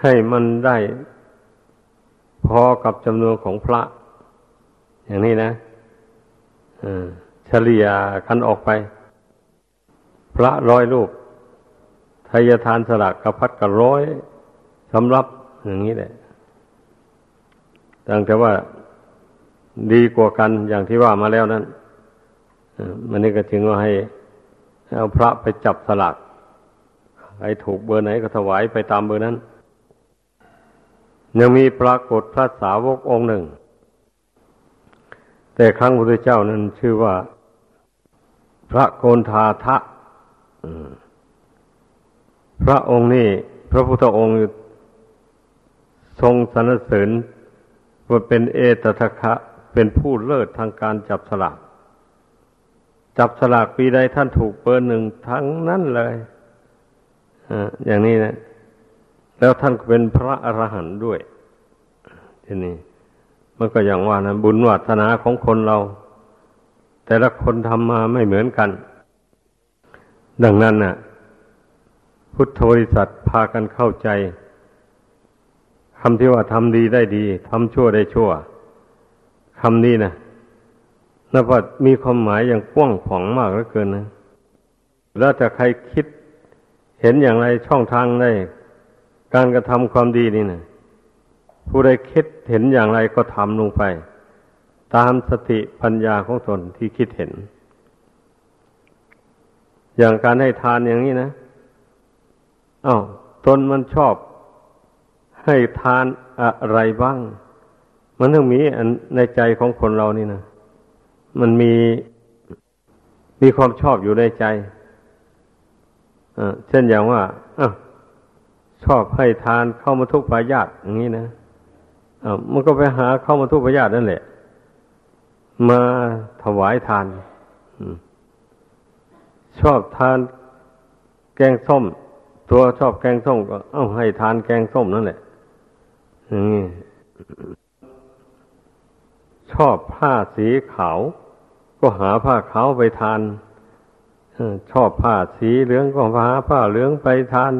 ให้มันได้ พอกับจำนวนของพระ อย่างนี้นะเฉลี่ยกันออกไป พระร้อยรูปทายทานสลักกระพัดกระร้อยสำรับอย่างนี้แหละตั้งแต่ว่าดีกว่ากันอย่างที่ว่ามาแล้วนั้นมันนี่ก็ถึงว่าให้เอาพระไปจับสลักใครถูกเบอร์ไหนก็ถวายไปตามเบอร์นั้น ยังมีปรากฏพระสาวกองค์หนึ่ง แต่ครั้งพระพุทธเจ้านั้นชื่อว่า พระโกนทาทะพระองค์นี้พระพุทธองค์ทรงสรรเสริญว่าเป็นเอตทะคะเป็นผู้เลิศทางการจับสลาก จับสลากปีใดท่านถูกเบอร์หนึ่งทั้งนั้นเลยออย่างนี้นะ แล้วท่านก็เป็นพระอรหันต์ด้วย ทีนี้มันก็อย่างว่านะบุญวัฒนาของคนเรา แต่ละคนทำมาไม่เหมือนกัน ดังนั้นนะ่ะ พุทธบริษัทพากันเข้าใจคำที่ว่าทำดีได้ดีทำชั่วได้ชั่วคำนี้นะนับว่ามีความหมายอย่างกว้างขวางมากเหลือเกินนะ แล้วแต่ใครคิดเห็นอย่างไรช่องทางได้ การกระทำความดีนี่นะผู้ใดคิดเห็นอย่างไรก็ทำลงไป ตามสติปัญญาของตนที่คิดเห็น อย่างการให้ทานอย่างนี้นะอา้าวตนมันชอบให้ทานอะไรบ้าง มันต้องมีในใจของคนเรานี่นะมันมีมีความชอบอยู่ในใจเช่นอย่างว่า ชอบให้ทานเข้ามาทุกปายาตอย่างนี้นะมันก็ไปหาเข้ามาทุกปายาตนั่นแหละ มาถวายทานชอบทานแกงส้ม ตัวชอบแกงส้มก็ เอาให้ทานแกงส้มนั่นแหละชอบผ้าสีขาว ก็หาผ้าขาวไปทานชอบผ้าสีเหลืองก็หาผ้าเหลืองไปทาน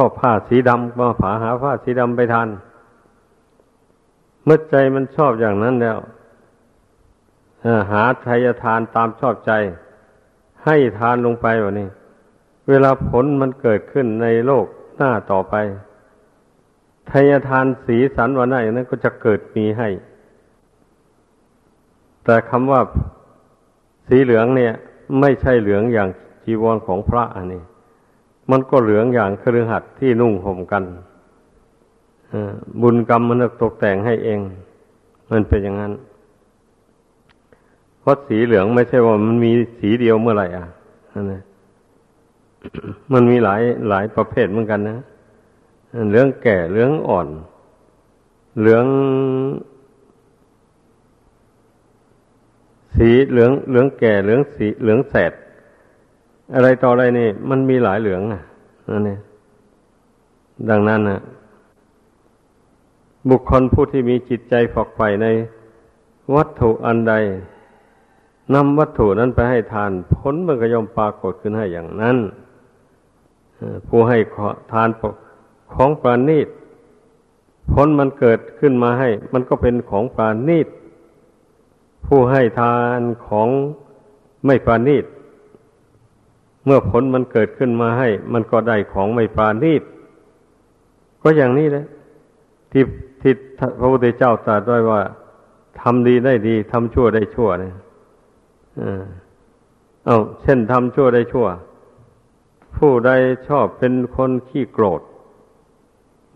ชอบผ้าสีดำก็หาหาผ้าสีดำไปทานเมื่อใจมันชอบอย่างนั้นแล้วหาทายทานตามชอบใจ ให้ทานลงไปวะนี่เวลาผลมันเกิดขึ้นในโลกหน้าต่อไปทายทานสีสันวันไหนนั้นก็จะเกิดมีให้ แต่คำว่าสีเหลืองเนี่ย ไม่ใช่เหลืองอย่างจีวรของพระอันนี้ มันก็เหลืองอย่างเครือหัดที่นุ่งห่มกันบุญกรรมมันตกแต่งให้เอง มันเป็นอย่างนั้นเพราะสีเหลืองไม่ใช่ว่ามันมีสีเดียวเมื่อไหร่อะนะมันมีหลายหลายประเภทเหมือนกันนะเหลืองแก่เหลืองอ่อน เหลือง สีเหลืองเหลืองแก่เหลืองสีเหลืองแสด อะไรต่ออะไรนี่ มันมีหลายเหลืองอะนั่นเองดังนั้นนะบุคคลผู้ที่มีจิตใจฝักใฝ่ในวัตถุอันใดนนำวัตถุนั้นไปให้ทาน ผลมันก็ย่อมปรากฏขึ้นให้อย่างนั้นผู้ให้ทานของปราณีตผลมันเกิดขึ้นมาให้ มันก็เป็นของปราณีตผู้ให้ทานของไม่ปราณีต เมื่อผลมันเกิดขึ้นมาให้ มันก็ได้ของไม่ปราณีต ก็อย่างนี้แหละที่ที่พระพุทธเจ้าตรัสไว้ว่าทำดีได้ดีทำชั่วได้ชั่วเนี่ยเอาเช่นทำชั่วได้ชั่ว ผู้ใดชอบเป็นคนขี้โกรธ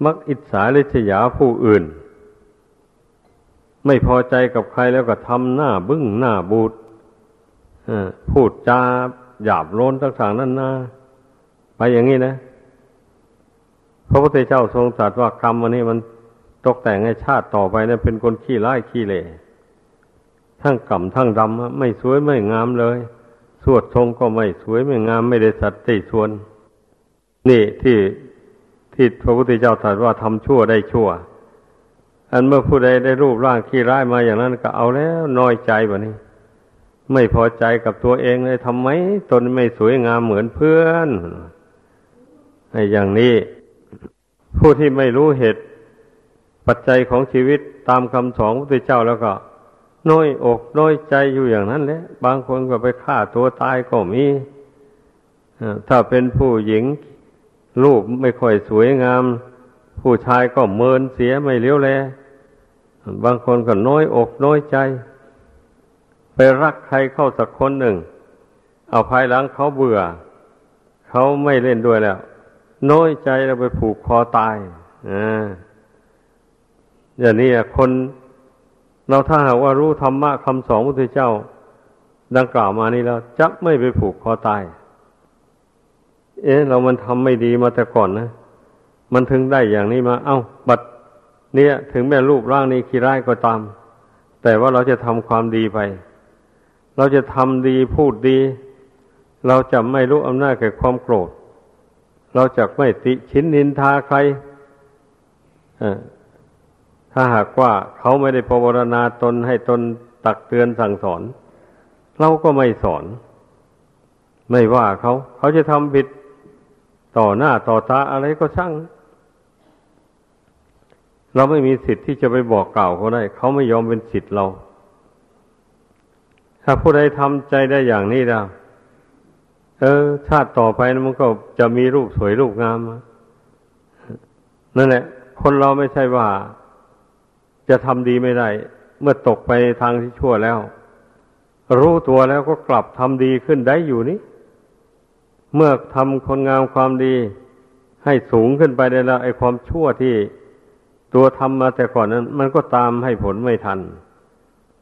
มักอิจฉาริษยาผู้อื่น ไม่พอใจกับใครแล้วก็ทำหน้าบึ้งหน้าบูดพูดจา หยาบโลนต่างๆนั่นนะไปอย่างนี้นะ พระพุทธเจ้าทรงตรัสว่ากรรมอันนี้มันตกแต่งให้ชาติต่อไปนะเป็นคนขี้ร้ายขี้เละทั้งกำทั้งดำไม่สวยไม่งามเลย สวดทรงก็ไม่สวยไม่งามไม่ได้สัตติชวน นี่ที่ที่พระพุทธเจ้าตรัสว่าทำชั่วได้ชั่ว อันเมื่อผู้ใดได้รูปร่างขี้ร้ายมาอย่างนั้นก็เอาแล้วน้อยใจแบบนี้ ไม่พอใจกับตัวเองเลยทำไมตนไม่สวยงามเหมือนเพื่อนไอ้อย่างนี้ ผู้ที่ไม่รู้เหตุ ปัจจัยของชีวิตตามคำสอนพระพุทธเจ้าแล้วก็น้อยอกน้อยใจอยู่อย่างนั้นแหละ บางคนก็ไปฆ่าตัวตายก็มีถ้าเป็นผู้หญิงรูปไม่ค่อยสวยงาม ผู้ชายก็เมินเสียไม่เลี้ยวแล บางคนก็น้อยอกน้อยใจ ไปรักใครเข้าสักคนหนึ่ง เอาภายหลังเขาเบื่อ เขาไม่เล่นด้วยแล้ว น้อยใจแล้วไปผูกคอตายอ่าอย่างนี้คนเราถ้าหากว่ารู้ธรรมะคำสอนพระพุทธเจ้า ดังกล่าวมานี้แล้วจะไม่ไปผูกคอตาย เอ๊ะ เรามันทำไม่ดีมาแต่ก่อนนะ มันถึงได้อย่างนี้มา เอา้า บัดเนี่ย ถึงแม้รูปร่างนี้ขี้ร้ายก็ตาม แต่ว่าเราจะทำความดีไป เราจะทำดีพูดดี เราจะไม่รู้อำนาจแก่ความโกรธ เราจะไม่ติชินนินทาใครถ้าหากว่าเขาไม่ได้ภาวนาตนให้ตนตักเตือนสั่งสอน เราก็ไม่สอน ไม่ว่าเขา เขาจะทำผิดต่อหน้าต่อตาอะไรก็ช่าง เราไม่มีสิทธิ์ที่จะไปบอกกล่าวเขาได้ เขาไม่ยอมเป็นสิทธิ์เรา ถ้าผู้ใดทำใจได้อย่างนี้แล้วเออ ชาติต่อไปนะมันก็จะมีรูปสวยรูปงามนั่นแหละ คนเราไม่ใช่ว่า จะทำดีไม่ได้ เมื่อตกไปทางที่ชั่วแล้ว รู้ตัวแล้วก็กลับทำดีขึ้นได้อยู่นี้ เมื่อทำคนงามความดี ให้สูงขึ้นไปได้แล้วไอ้ความชั่วที่ตัวทำมาแต่ก่อนนั้น มันก็ตามให้ผลไม่ทัน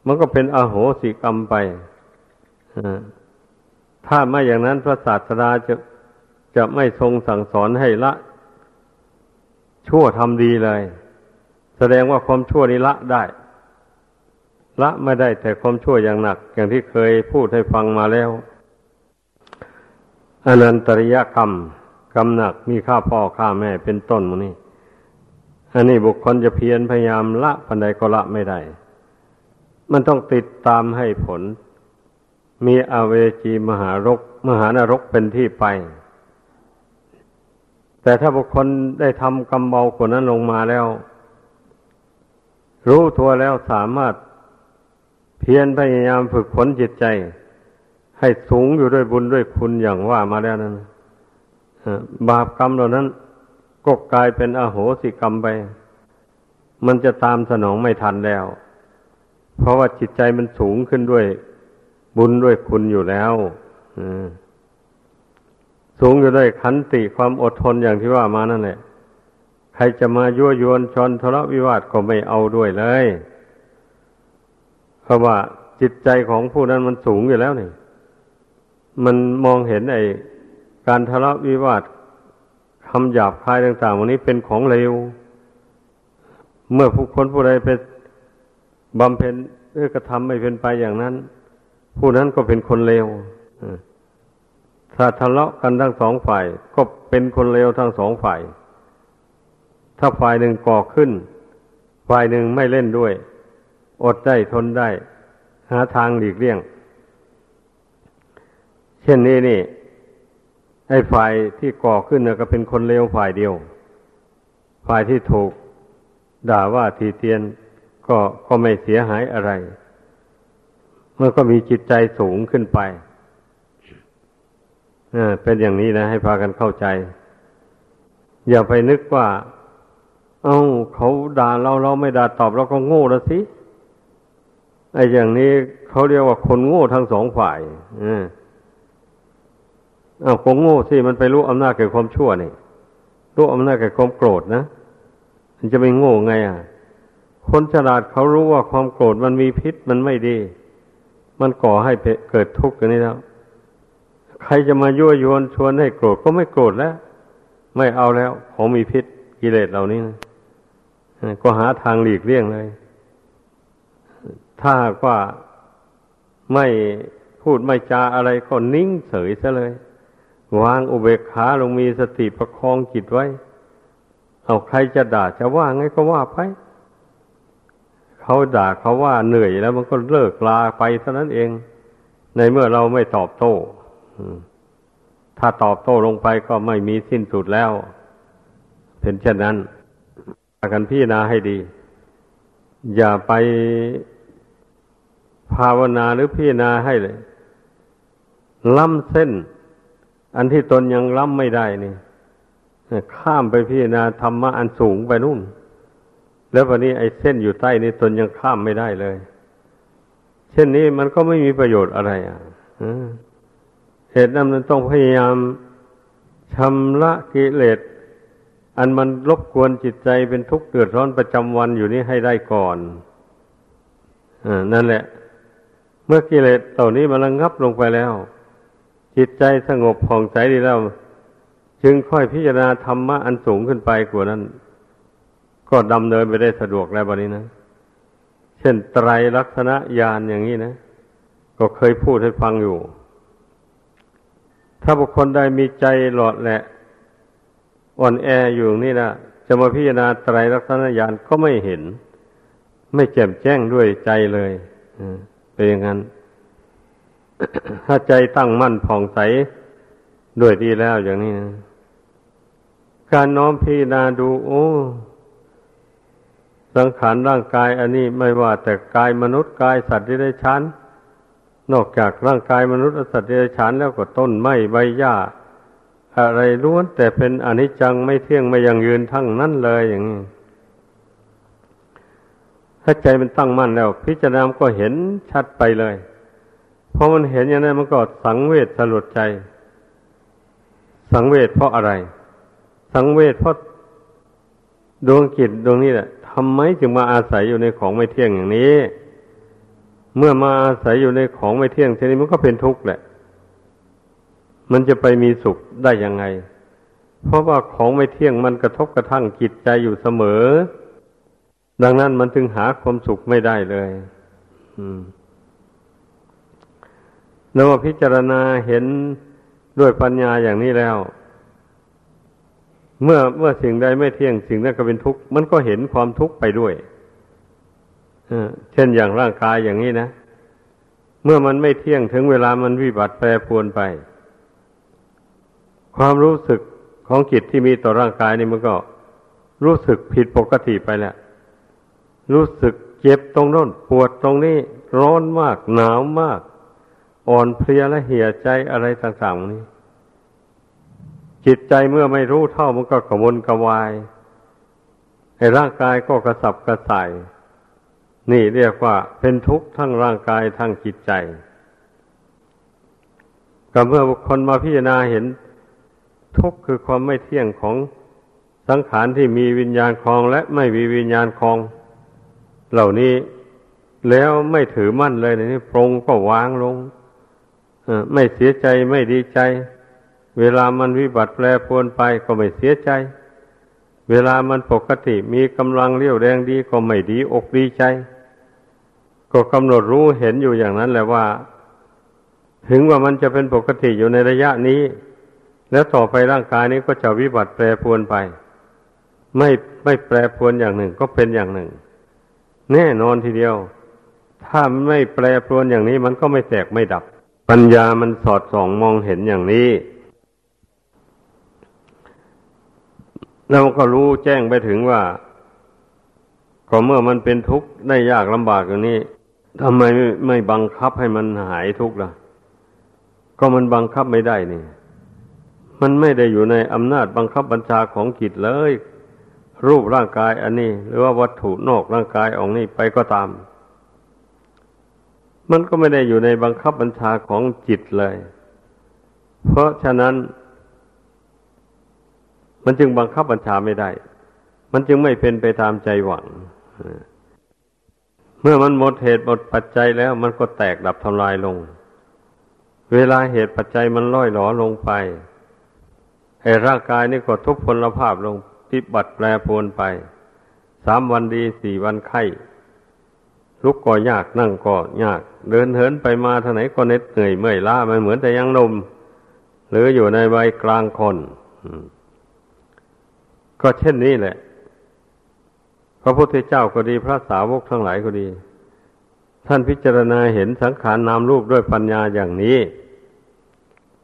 มันก็เป็นอโหสิกรรมไปถ้าไม่อย่างนั้นพระศาสดาจะจะไม่ทรงสั่งสอนให้ละ ชั่วทำดีเลย แสดงว่าความชั่วนี้ละได้ ละไม่ได้แต่ความชั่วอย่างหนัก อย่างที่เคยพูดให้ฟังมาแล้วอนันตริยกรรมกรรมหนักมีค่าพ่อค่าแม่เป็นต้นมนี่อันนี้บุคคลจะเพียรพยายามละปันใดก็ละไม่ได้ มันต้องติดตามให้ผล มีอเวจีมหารก มหานรกเป็นที่ไป แต่ถ้าบุคคลได้ทำกรรมเบากว่านั้นลงมาแล้ว รู้ตัวแล้วสามารถเพียรพยายามฝึกฝนจิตใจ ให้สูงอยู่ด้วยบุญด้วยคุณอย่างว่ามาแล้วนั้นบาปกรรมเหล่านั้นก็กลายเป็นอโหสิกรรมไป มันจะตามสนองไม่ทันแล้ว เพราะว่าจิตใจมันสูงขึ้นด้วย บุญด้วยคุณอยู่แล้วสูงอยู่ด้วยขันติความอดทนอย่างที่ว่ามานั่นแหละใครจะมายั่วยวนชนทะเลาะวิวาทก็ไม่เอาด้วยเลยเพราะว่าจิตใจของผู้นั้นมันสูงอยู่แล้วนี่มันมองเห็นไอ้การทะเลาะวิวาทคำหยาบคายต่างๆวันนี้เป็นของเลวเมื่อผู้คนผู้ใดไป บำเพ็ญเอื้อกระทำไม่เป็นไปอย่างนั้น ผู้นั้นก็เป็นคนเลวถ้าทะเลาะกันทั้งสองฝ่าย ก็เป็นคนเลวทั้งสองฝ่าย ถ้าฝ่ายหนึ่งก่อขึ้น ฝ่ายหนึ่งไม่เล่นด้วย อดได้ทนได้ หาทางหลีกเลี่ยง เช่นนี้นี่ไอ้ฝ่ายที่ก่อขึ้นนะก็เป็นคนเลวฝ่ายเดียว ฝ่ายที่ถูกด่าว่าทีเตียน ก็ก็ไม่เสียหายอะไร เมื่อก็มีจิตใจสูงขึ้นไปเป็นอย่างนี้นะให้พากันเข้าใจ อย่าไปนึกว่า เอา้าเขาด่าเราเราไม่ด่าตอบเราก็โง่แล้วสิไอ้อย่างนี้เขาเรียกว่าคนโง่ทั้งสองฝ่ายอ่าอ้าวคงโง่สิมันไปรู้อำนาจแก่ความชั่วนี่รู้อำนาจแก่ความโกรธนะมันจะไปโง่ไงอะ คนฉลาดเขารู้ว่าความโกรธมันมีพิษมันไม่ดี มันก่อให้เกิดทุกข์อย่างนี้แล้ว ใครจะมายั่วยวนชวนให้โกรธก็ไม่โกรธแล้ว ไม่เอาแล้วของมีพิษกิเลสเหล่านี้นะก็หาทางหลีกเลี่ยงเลย ถ้าว่าไม่พูดไม่จาอะไรก็นิ่งเฉยซะเลย วางอุเบกขาลงมีสติประคองจิตไว้ เอาใครจะด่าจะว่าไงก็ว่าไป เขาด่าเขาว่าเหนื่อยแล้วมันก็เลิกลาไปเท่านั้นเอง ในเมื่อเราไม่ตอบโต้ถ้าตอบโต้ลงไปก็ไม่มีสิ้นสุดแล้ว เป็นเช่นนั้นกันพี่นาให้ดี อย่าไปภาวนาหรือพี่นาให้เลย ล้ำเส้น อันที่ตนยังล้ำไม่ได้นี่ข้ามไปพิจารณาธรรมะอันสูงไปนู่น แล้ววันนี้ไอ้เส้นอยู่ใต้นี่ตนยังข้ามไม่ได้เลย เช่นนี้มันก็ไม่มีประโยชน์อะไร อะเหตุนั้นมันต้องพยายามชำระกิเลสอันมันรบกวนจิตใจเป็นทุกข์เดือดร้อนประจำวันอยู่นี้ให้ได้ก่อนอนั่นแหละ เมื่อกิเลสเหล่านี้มันระงับลงไปแล้ว จิตใจสงบผ่องใสดีแล้ว จึงค่อยพิจารณาธรรมะอันสูงขึ้นไปกว่านั้น ก็ดำเนินไปได้สะดวกแล้วบันนี้นะ เช่นไตรลักษณะญาณอย่างนี้นะ ก็เคยพูดให้ฟังอยู่ ถ้าบุคคลใดมีใจหลอดแหละ อ่อนแออยู่นี่นะจะมาพิจารณาไตรลักษณะญาณก็ไม่เห็น ไม่แจ่มแจ้งด้วยใจเลยเป็นอย่างนั้น ถ้าใจตั้งมั่นผ่องใสด้วยดีแล้วอย่างนี้นะ การน้อมพิจารณาดู โอ้ สังขารร่างกายอันนี้ไม่ว่าแต่กายมนุษย์กายสัตว์ที่ได้ชั้น นอกจากร่างกายมนุษย์สัตว์ที่ได้ชั้นแล้วก็ต้นไม้ใบหญ้า อะไรล้วนแต่เป็นอนิจจังไม่เที่ยงไม่ยังยืนทั้งนั้นเลยอย่างนี้ถ้าใจมันตั้งมั่นแล้ว พิจารณาก็เห็นชัดไปเลยพอมันเห็นอย่างนั้นมันก็สังเวชสลดใจ สังเวชเพราะอะไร สังเวชเพราะ ดวงจิตดวงนี้แหละทำไมจึงมาอาศัยอยู่ในของไม่เที่ยงอย่างนี้ เมื่อมาอาศัยอยู่ในของไม่เที่ยงทีนี้มันก็เป็นทุกข์แหละ มันจะไปมีสุขได้ยังไง เพราะว่าของไม่เที่ยงมันกระทบกระทั่งจิตใจอยู่เสมอ ดังนั้นมันจึงหาความสุขไม่ได้เลย อืมเราพิจารณาเห็นด้วยปัญญาอย่างนี้แล้ว เมื่อเมื่อสิ่งใดไม่เที่ยงสิ่งนั้นก็เป็นทุกข์มันก็เห็นความทุกข์ไปด้วยเช่นอย่างร่างกายอย่างนี้นะ เมื่อมันไม่เที่ยงถึงเวลามันวิบัติแปรปรวนไป ความรู้สึกของจิตที่มีต่อร่างกายนี่มันก็รู้สึกผิดปกติไปแล้วรู้สึกเจ็บตรงโน้นปวดตรงนี้ ร้อนมากหนาวมาก อ่อนเพลียและเหี่ยใจอะไรต่างๆนี้ จิตใจเมื่อไม่รู้เท่ามันก็กระวนกระวายไอ้ร่างกายก็กระสับกระส่าย นี่เรียกว่าเป็นทุกข์ทั้งร่างกายทั้งจิตใจ ก็เมื่อบุคคลมาพิจารณาเห็น ทุกข์คือความไม่เที่ยงของสังขารที่มีวิญญาณคลองและไม่มีวิญญาณคลอง เหล่านี้แล้วไม่ถือมั่นเลยในี่ปรงก็วางลงไม่เสียใจไม่ดีใจ เวลามันวิบัติแปรปรวนไปก็ไม่เสียใจ เวลามันปกติมีกำลังเรี่ยวแรงดีก็ไม่ดีอกดีใจ ก็กำหนดรู้เห็นอยู่อย่างนั้นแหละว่า ถึงว่ามันจะเป็นปกติอยู่ในระยะนี้ แล้วต่อไปร่างกายนี้ก็จะวิบัติแปรปรวนไป ไม่ไม่แปรปรวนอย่างหนึ่งก็เป็นอย่างหนึ่ง แน่นอนทีเดียว ถ้าไม่แปรปรวนอย่างนี้มันก็ไม่แตกไม่ดับ ปัญญามันสอดส่องมองเห็นอย่างนี้ แล้วก็รู้แจ้งไปถึงว่าก็เมื่อมันเป็นทุกข์ได้ยากลำบากอย่างนี้ทำไมไม่ไม่บังคับให้มันหายทุกข์ล่ะ ก็มันบังคับไม่ได้นี่ มันไม่ได้อยู่ในอำนาจบังคับบัญชาของจิตเลย รูปร่างกายอันนี้ หรือว่าวัตถุนอกร่างกายออกนี้ไปก็ตาม มันก็ไม่ได้อยู่ในบังคับบัญชาของจิตเลย เพราะฉะนั้น มันจึงบังคับบัญชาไม่ได้ มันจึงไม่เป็นไปตามใจหวัง เมื่อมันหมดเหตุหมดปัจจัยแล้วมันก็แตกดับทำลายลง เวลาเหตุปัจจัยมันล่อยหลอลงไปไอ้ร่างกายนี่ก็ทุกพลภาพลงพิบัติแปรปรวนไป สามวันดีสี่วันไข้ลุกก็ยากนั่งก็ยาก เดินเหินไปมาทางไหนก็เหน็ดเหนื่อยเมื่อยล้าไม่เหมือนแต่ยังนมหรืออยู่ในวัยกลางคน ก็เช่นนี้แหละ พระพุทธเจ้าก็ดีพระสาวกทั้งหลายก็ดี ท่านพิจารณาเห็นสังขารนามรูปด้วยปัญญาอย่างนี้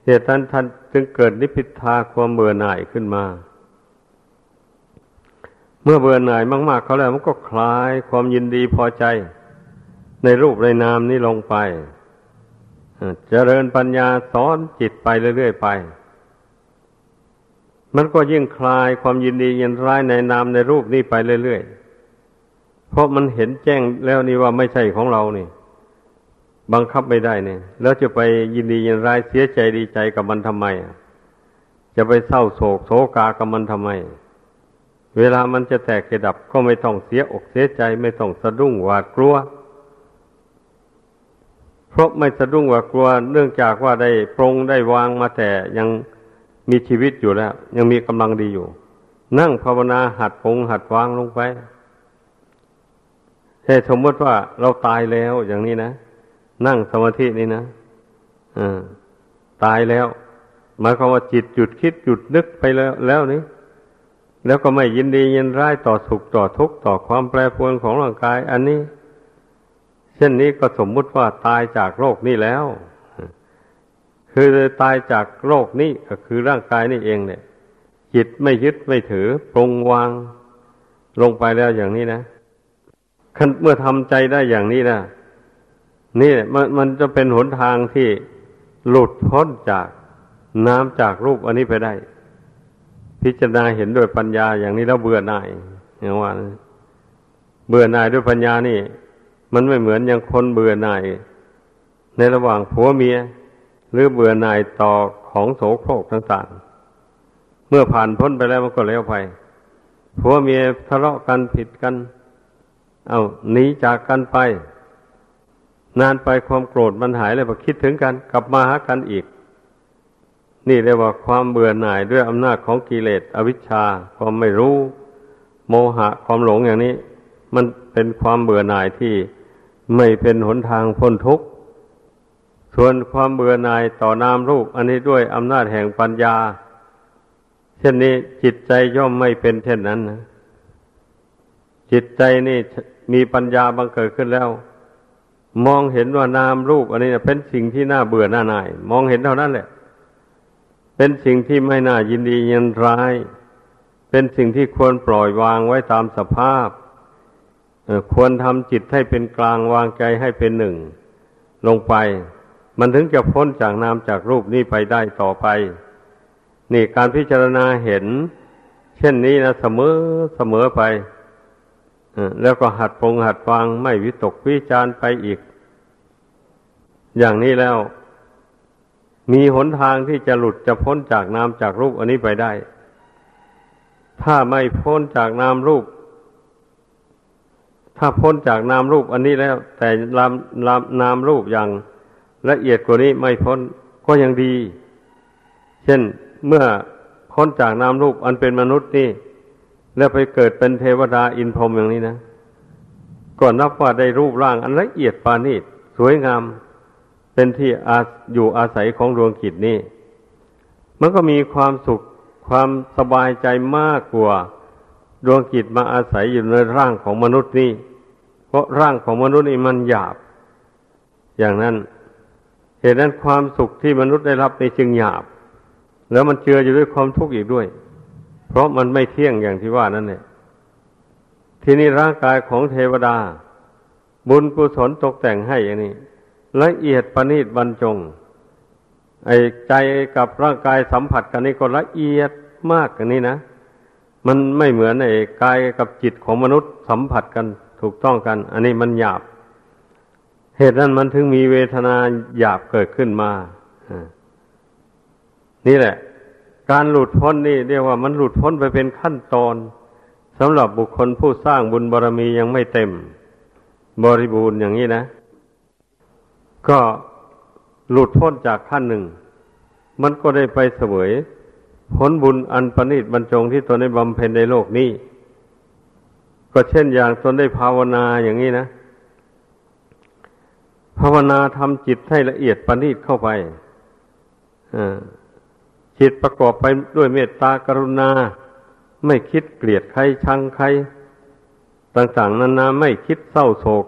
เหตุนั้นท่านจึงเกิดนิพพิทาความเบื่อหน่ายขึ้นมา เมื่อเบื่อหน่ายมาก ๆ เขาแล้วมันก็คลายความยินดีพอใจ ในรูปในนามนี้ลงไปเจริญปัญญาสอนจิตไปเรื่อย ๆ ไป มันก็ยิ่งคลายความยินดียินร้ายในนามในรูปนี้ไปเรื่อยๆ เพราะมันเห็นแจ้งแล้วนี่ว่าไม่ใช่ของเรานี่ บังคับไม่ได้เนี่ย แล้วจะไปยินดียินร้ายเสียใจดีใจกับมันทำไมจะไปเศร้าโศกโศกากับมันทำไม เวลามันจะแตกกระดับก็ไม่ต้องเสียอกเสียใจไม่ต้องสะดุ้งหวาดกลัวเพราะไม่สะดุ้งหวาดกลัว เนื่องจากว่าได้ปรงได้วางมาแต่ยัง มีชีวิตอยู่แล้ว ยังมีกำลังดีอยู่ นั่งภาวนาหัดปรงหัดวางลงไปถ้สมมติว่าเราตายแล้วอย่างนี้นะนั่งสมาธินี่นะอ่าตายแล้ว หมายความว่าจิตหยุดคิดหยุดนึกไปแล้วแล้วนี้ แล้วก็ไม่ยินดียินร้ายต่อสุขต่อทุกข์ต่อความแปรปรวนของร่างกาย อันนี้ เช่นนี้ก็สมมุติว่าตายจากโรคนี้แล้ว คือตายจากโรคนี้ก็คือร่างกายนี่เองเนี่ย จิตไม่ยึดไม่ถือปรงวางลงไปแล้วอย่างนี้นะเมื่อทำใจได้อย่างนี้นะนี่มันมันจะเป็นหนทางที่หลุดพ้นจากน้ำจากรูปอันนี้ไปได้ พิจารณาเห็นโดยปัญญาอย่างนี้แล้วเบื่อหน่ายอย่างว่าเบื่อหน่ายด้วยปัญญานี่ มันไม่เหมือนอย่างคนเบื่อหน่าย ในระหว่างผัวเมีย หรือเบื่อหน่ายต่อของโสโครกต่างๆ เมื่อผ่านพ้นไปแล้วมันก็แล้วไปผัวเมียทะเลาะกันผิดกัน เอาหนีจากกันไป นานไปความโกรธมันหายเลยพอคิดถึงกัน กลับมาหากันอีก นี่เรียกว่าความเบื่อหน่ายด้วยอำนาจของกิเลสอวิชชา ความไม่รู้ โมหะความหลงอย่างนี้ มันเป็นความเบื่อหน่ายที่ไม่เป็นหนทางพ้นทุกข์ ส่วนความเบื่อหน่ายต่อนามรูป อันนี้ด้วยอำนาจแห่งปัญญา เช่นนี้จิตใจย่อมไม่เป็นเช่นนั้นนะจิตใจนี่มีปัญญาบังเกิดขึ้นแล้ว มองเห็นว่านามรูป อันนี้เป็นสิ่งที่น่าเบื่อหน้าหน่าย มองเห็นเท่านั้นแหละ เป็นสิ่งที่ไม่น่ายินดียินร้าย เป็นสิ่งที่ควรปล่อยวางไว้ตามสภาพควรทำจิตให้เป็นกลางวางใจให้เป็นหนึ่ง ลงไป มันถึงจะพ้นจากนามจากรูปนี้ไปได้ต่อไป นี่การพิจารณาเห็น เช่นนี้นะเสมอเสมอไปแล้วก็หัดปรงหัดฟังไม่วิตกวิจารไปอีก อย่างนี้แล้ว มีหนทางที่จะหลุดจะพ้นจากนามจากรูปอันนี้ไปได้ ถ้าไม่พ้นจากนามรูป ถ้าพ้นจากนามรูปอันนี้แล้ว แต่ลามลามนามรูปอย่าง ละเอียดกว่านี้ไม่พ้นก็ยังดี เช่นเมื่อพ้นจากนามรูปอันเป็นมนุษย์นี่ แล้วไปเกิดเป็นเทวดาอินพรหมอย่างนี้นะก็นับว่าได้รูปร่างอันละเอียดปานีตสวยงามเป็นที่อาอยู่อาศัยของดวงกิจนี้มันก็มีความสุขความสบายใจมากกว่าดวงกิจมาอาศัยอยู่ในร่างของมนุษย์นี่ เพราะร่างของมนุษย์นี่มันหยาบ อย่างนั้น เหตุนั้นความสุขที่มนุษย์ได้รับในจึงหยาบ แล้วมันเจืออยู่ด้วยความทุกข์อีกด้วย เพราะมันไม่เที่ยงอย่างที่ว่านั่นแหละที่นี่ร่างกายของเทวดา บุญกุศลตกแต่งให้อย่างนี้ละเอียดประณีตบรรจง ไอ้ใจกับร่างกายสัมผัสกันนี่ก็ละเอียดมากกันนี่นะมันไม่เหมือนไอ้กายกับจิตของมนุษย์สัมผัสกันถูกต้องกัน อันนี้มันหยาบ เหตุนั้นมันถึงมีเวทนาหยาบเกิดขึ้นมานี่แหละ การหลุดพ้นนี่เรียกว่ามันหลุดพ้นไปเป็นขั้นตอนสำหรับบุคคลผู้สร้างบุญบารรมียังไม่เต็ม บริบูรณ์อย่างนี้นะ ก็หลุดพ้นจากขั้นหนึ่ง มันก็ได้ไปเสวยผลบุญอันประณีตบรรจงที่ตนได้บำเพ็ญในโลกนี้ ก็เช่นอย่างตนได้ภาวนาอย่างนี้นะ ภาวนาทำจิตให้ละเอียดประณีตเข้าไปจิตประกอบไปด้วยเมตตากรุณา ไม่คิดเกลียดใครชังใคร ต่างๆนั้นนะไม่คิดเศร้าโศก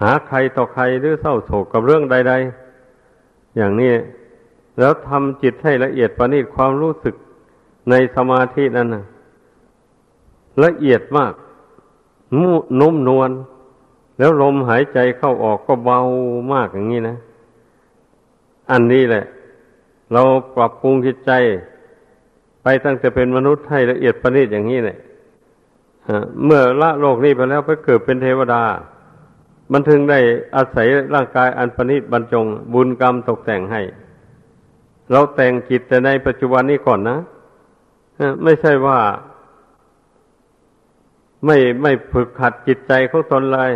หาใครต่อใครหรือเศร้าโศกกับเรื่องใด ๆ อย่างนี้ แล้วทำจิตให้ละเอียดประณีตความรู้สึกในสมาธินั้นนะละเอียดมากนุ่มนวล แล้วลมหายใจเข้าออกก็เบามากอย่างนี้นะ อันนี้แหละ เราปรับปรุงจิตใจ ไปตั้งแต่เป็นมนุษย์ให้ละเอียดประณีตอย่างนี้เนี่ยเมื่อละโลกนี้ไปแล้วไปเกิดเป็นเทวดา มันถึงได้อาศัยร่างกายอันประณีตบรรจง บุญกรรมตกแต่งให้ เราแต่งจิตแต่ในปัจจุบันนี้ก่อนนะไม่ใช่ว่า ไม่ไม่ฝึกขัดจิตใจของตนเลย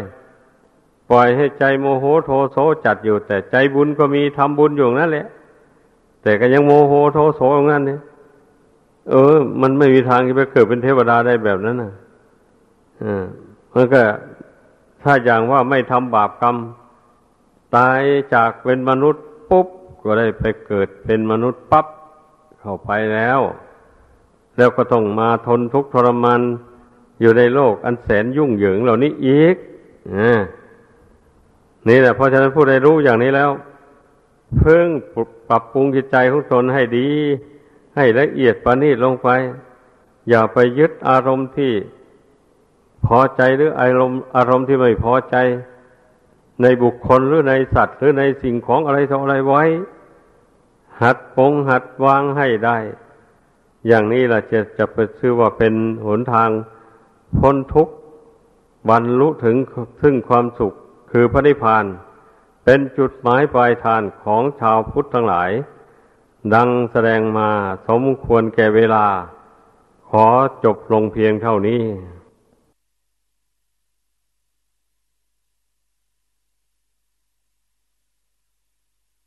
ปล่อยให้ใจโมโหโทโสจัดอยู่ แต่ใจบุญก็มีทำบุญอยู่นั่นแหละ แต่ก็ยังโมโหโทโสอย่างนั้นเนี่ยเออ มันไม่มีทางที่ไปเกิดเป็นเทวดาได้แบบนั้นนะอ่ามันก็ถ้าอย่างว่าไม่ทำบาปกรรม ตายจากเป็นมนุษย์ปุ๊บก็ได้ไปเกิดเป็นมนุษย์ปั๊บเข้าไปแล้ว แล้วก็ต้องมาทนทุกข์ทรมานอยู่ในโลกอันแสนยุ่งเหยิงเหล่านี้อีกอ่า นี่แหละเพราะฉะนั้นผู้ใดรู้อย่างนี้แล้ว เพิ่งปรับปรุงจิตใจของตนให้ดี ให้ละเอียดประณีตลงไป อย่าไปยึดอารมณ์ที่พอใจหรืออารมณ์อารมณ์ที่ไม่พอใจ ในบุคคลหรือในสัตว์ หรือในสิ่งของอะไรต่ออะไรไว้ หัดปงหัดวางให้ได้ อย่างนี้ล่ะจะจะเป็นชื่อว่าเป็นหนทางพ้นทุกข์บรรลุถึงซึ่งความสุข คือพระนิพพานเป็นจุดหมายปลายทานของชาวพุทธทั้งหลาย ดังแสดงมาสมควรแก่เวลา ขอจบลงเพียงเท่านี้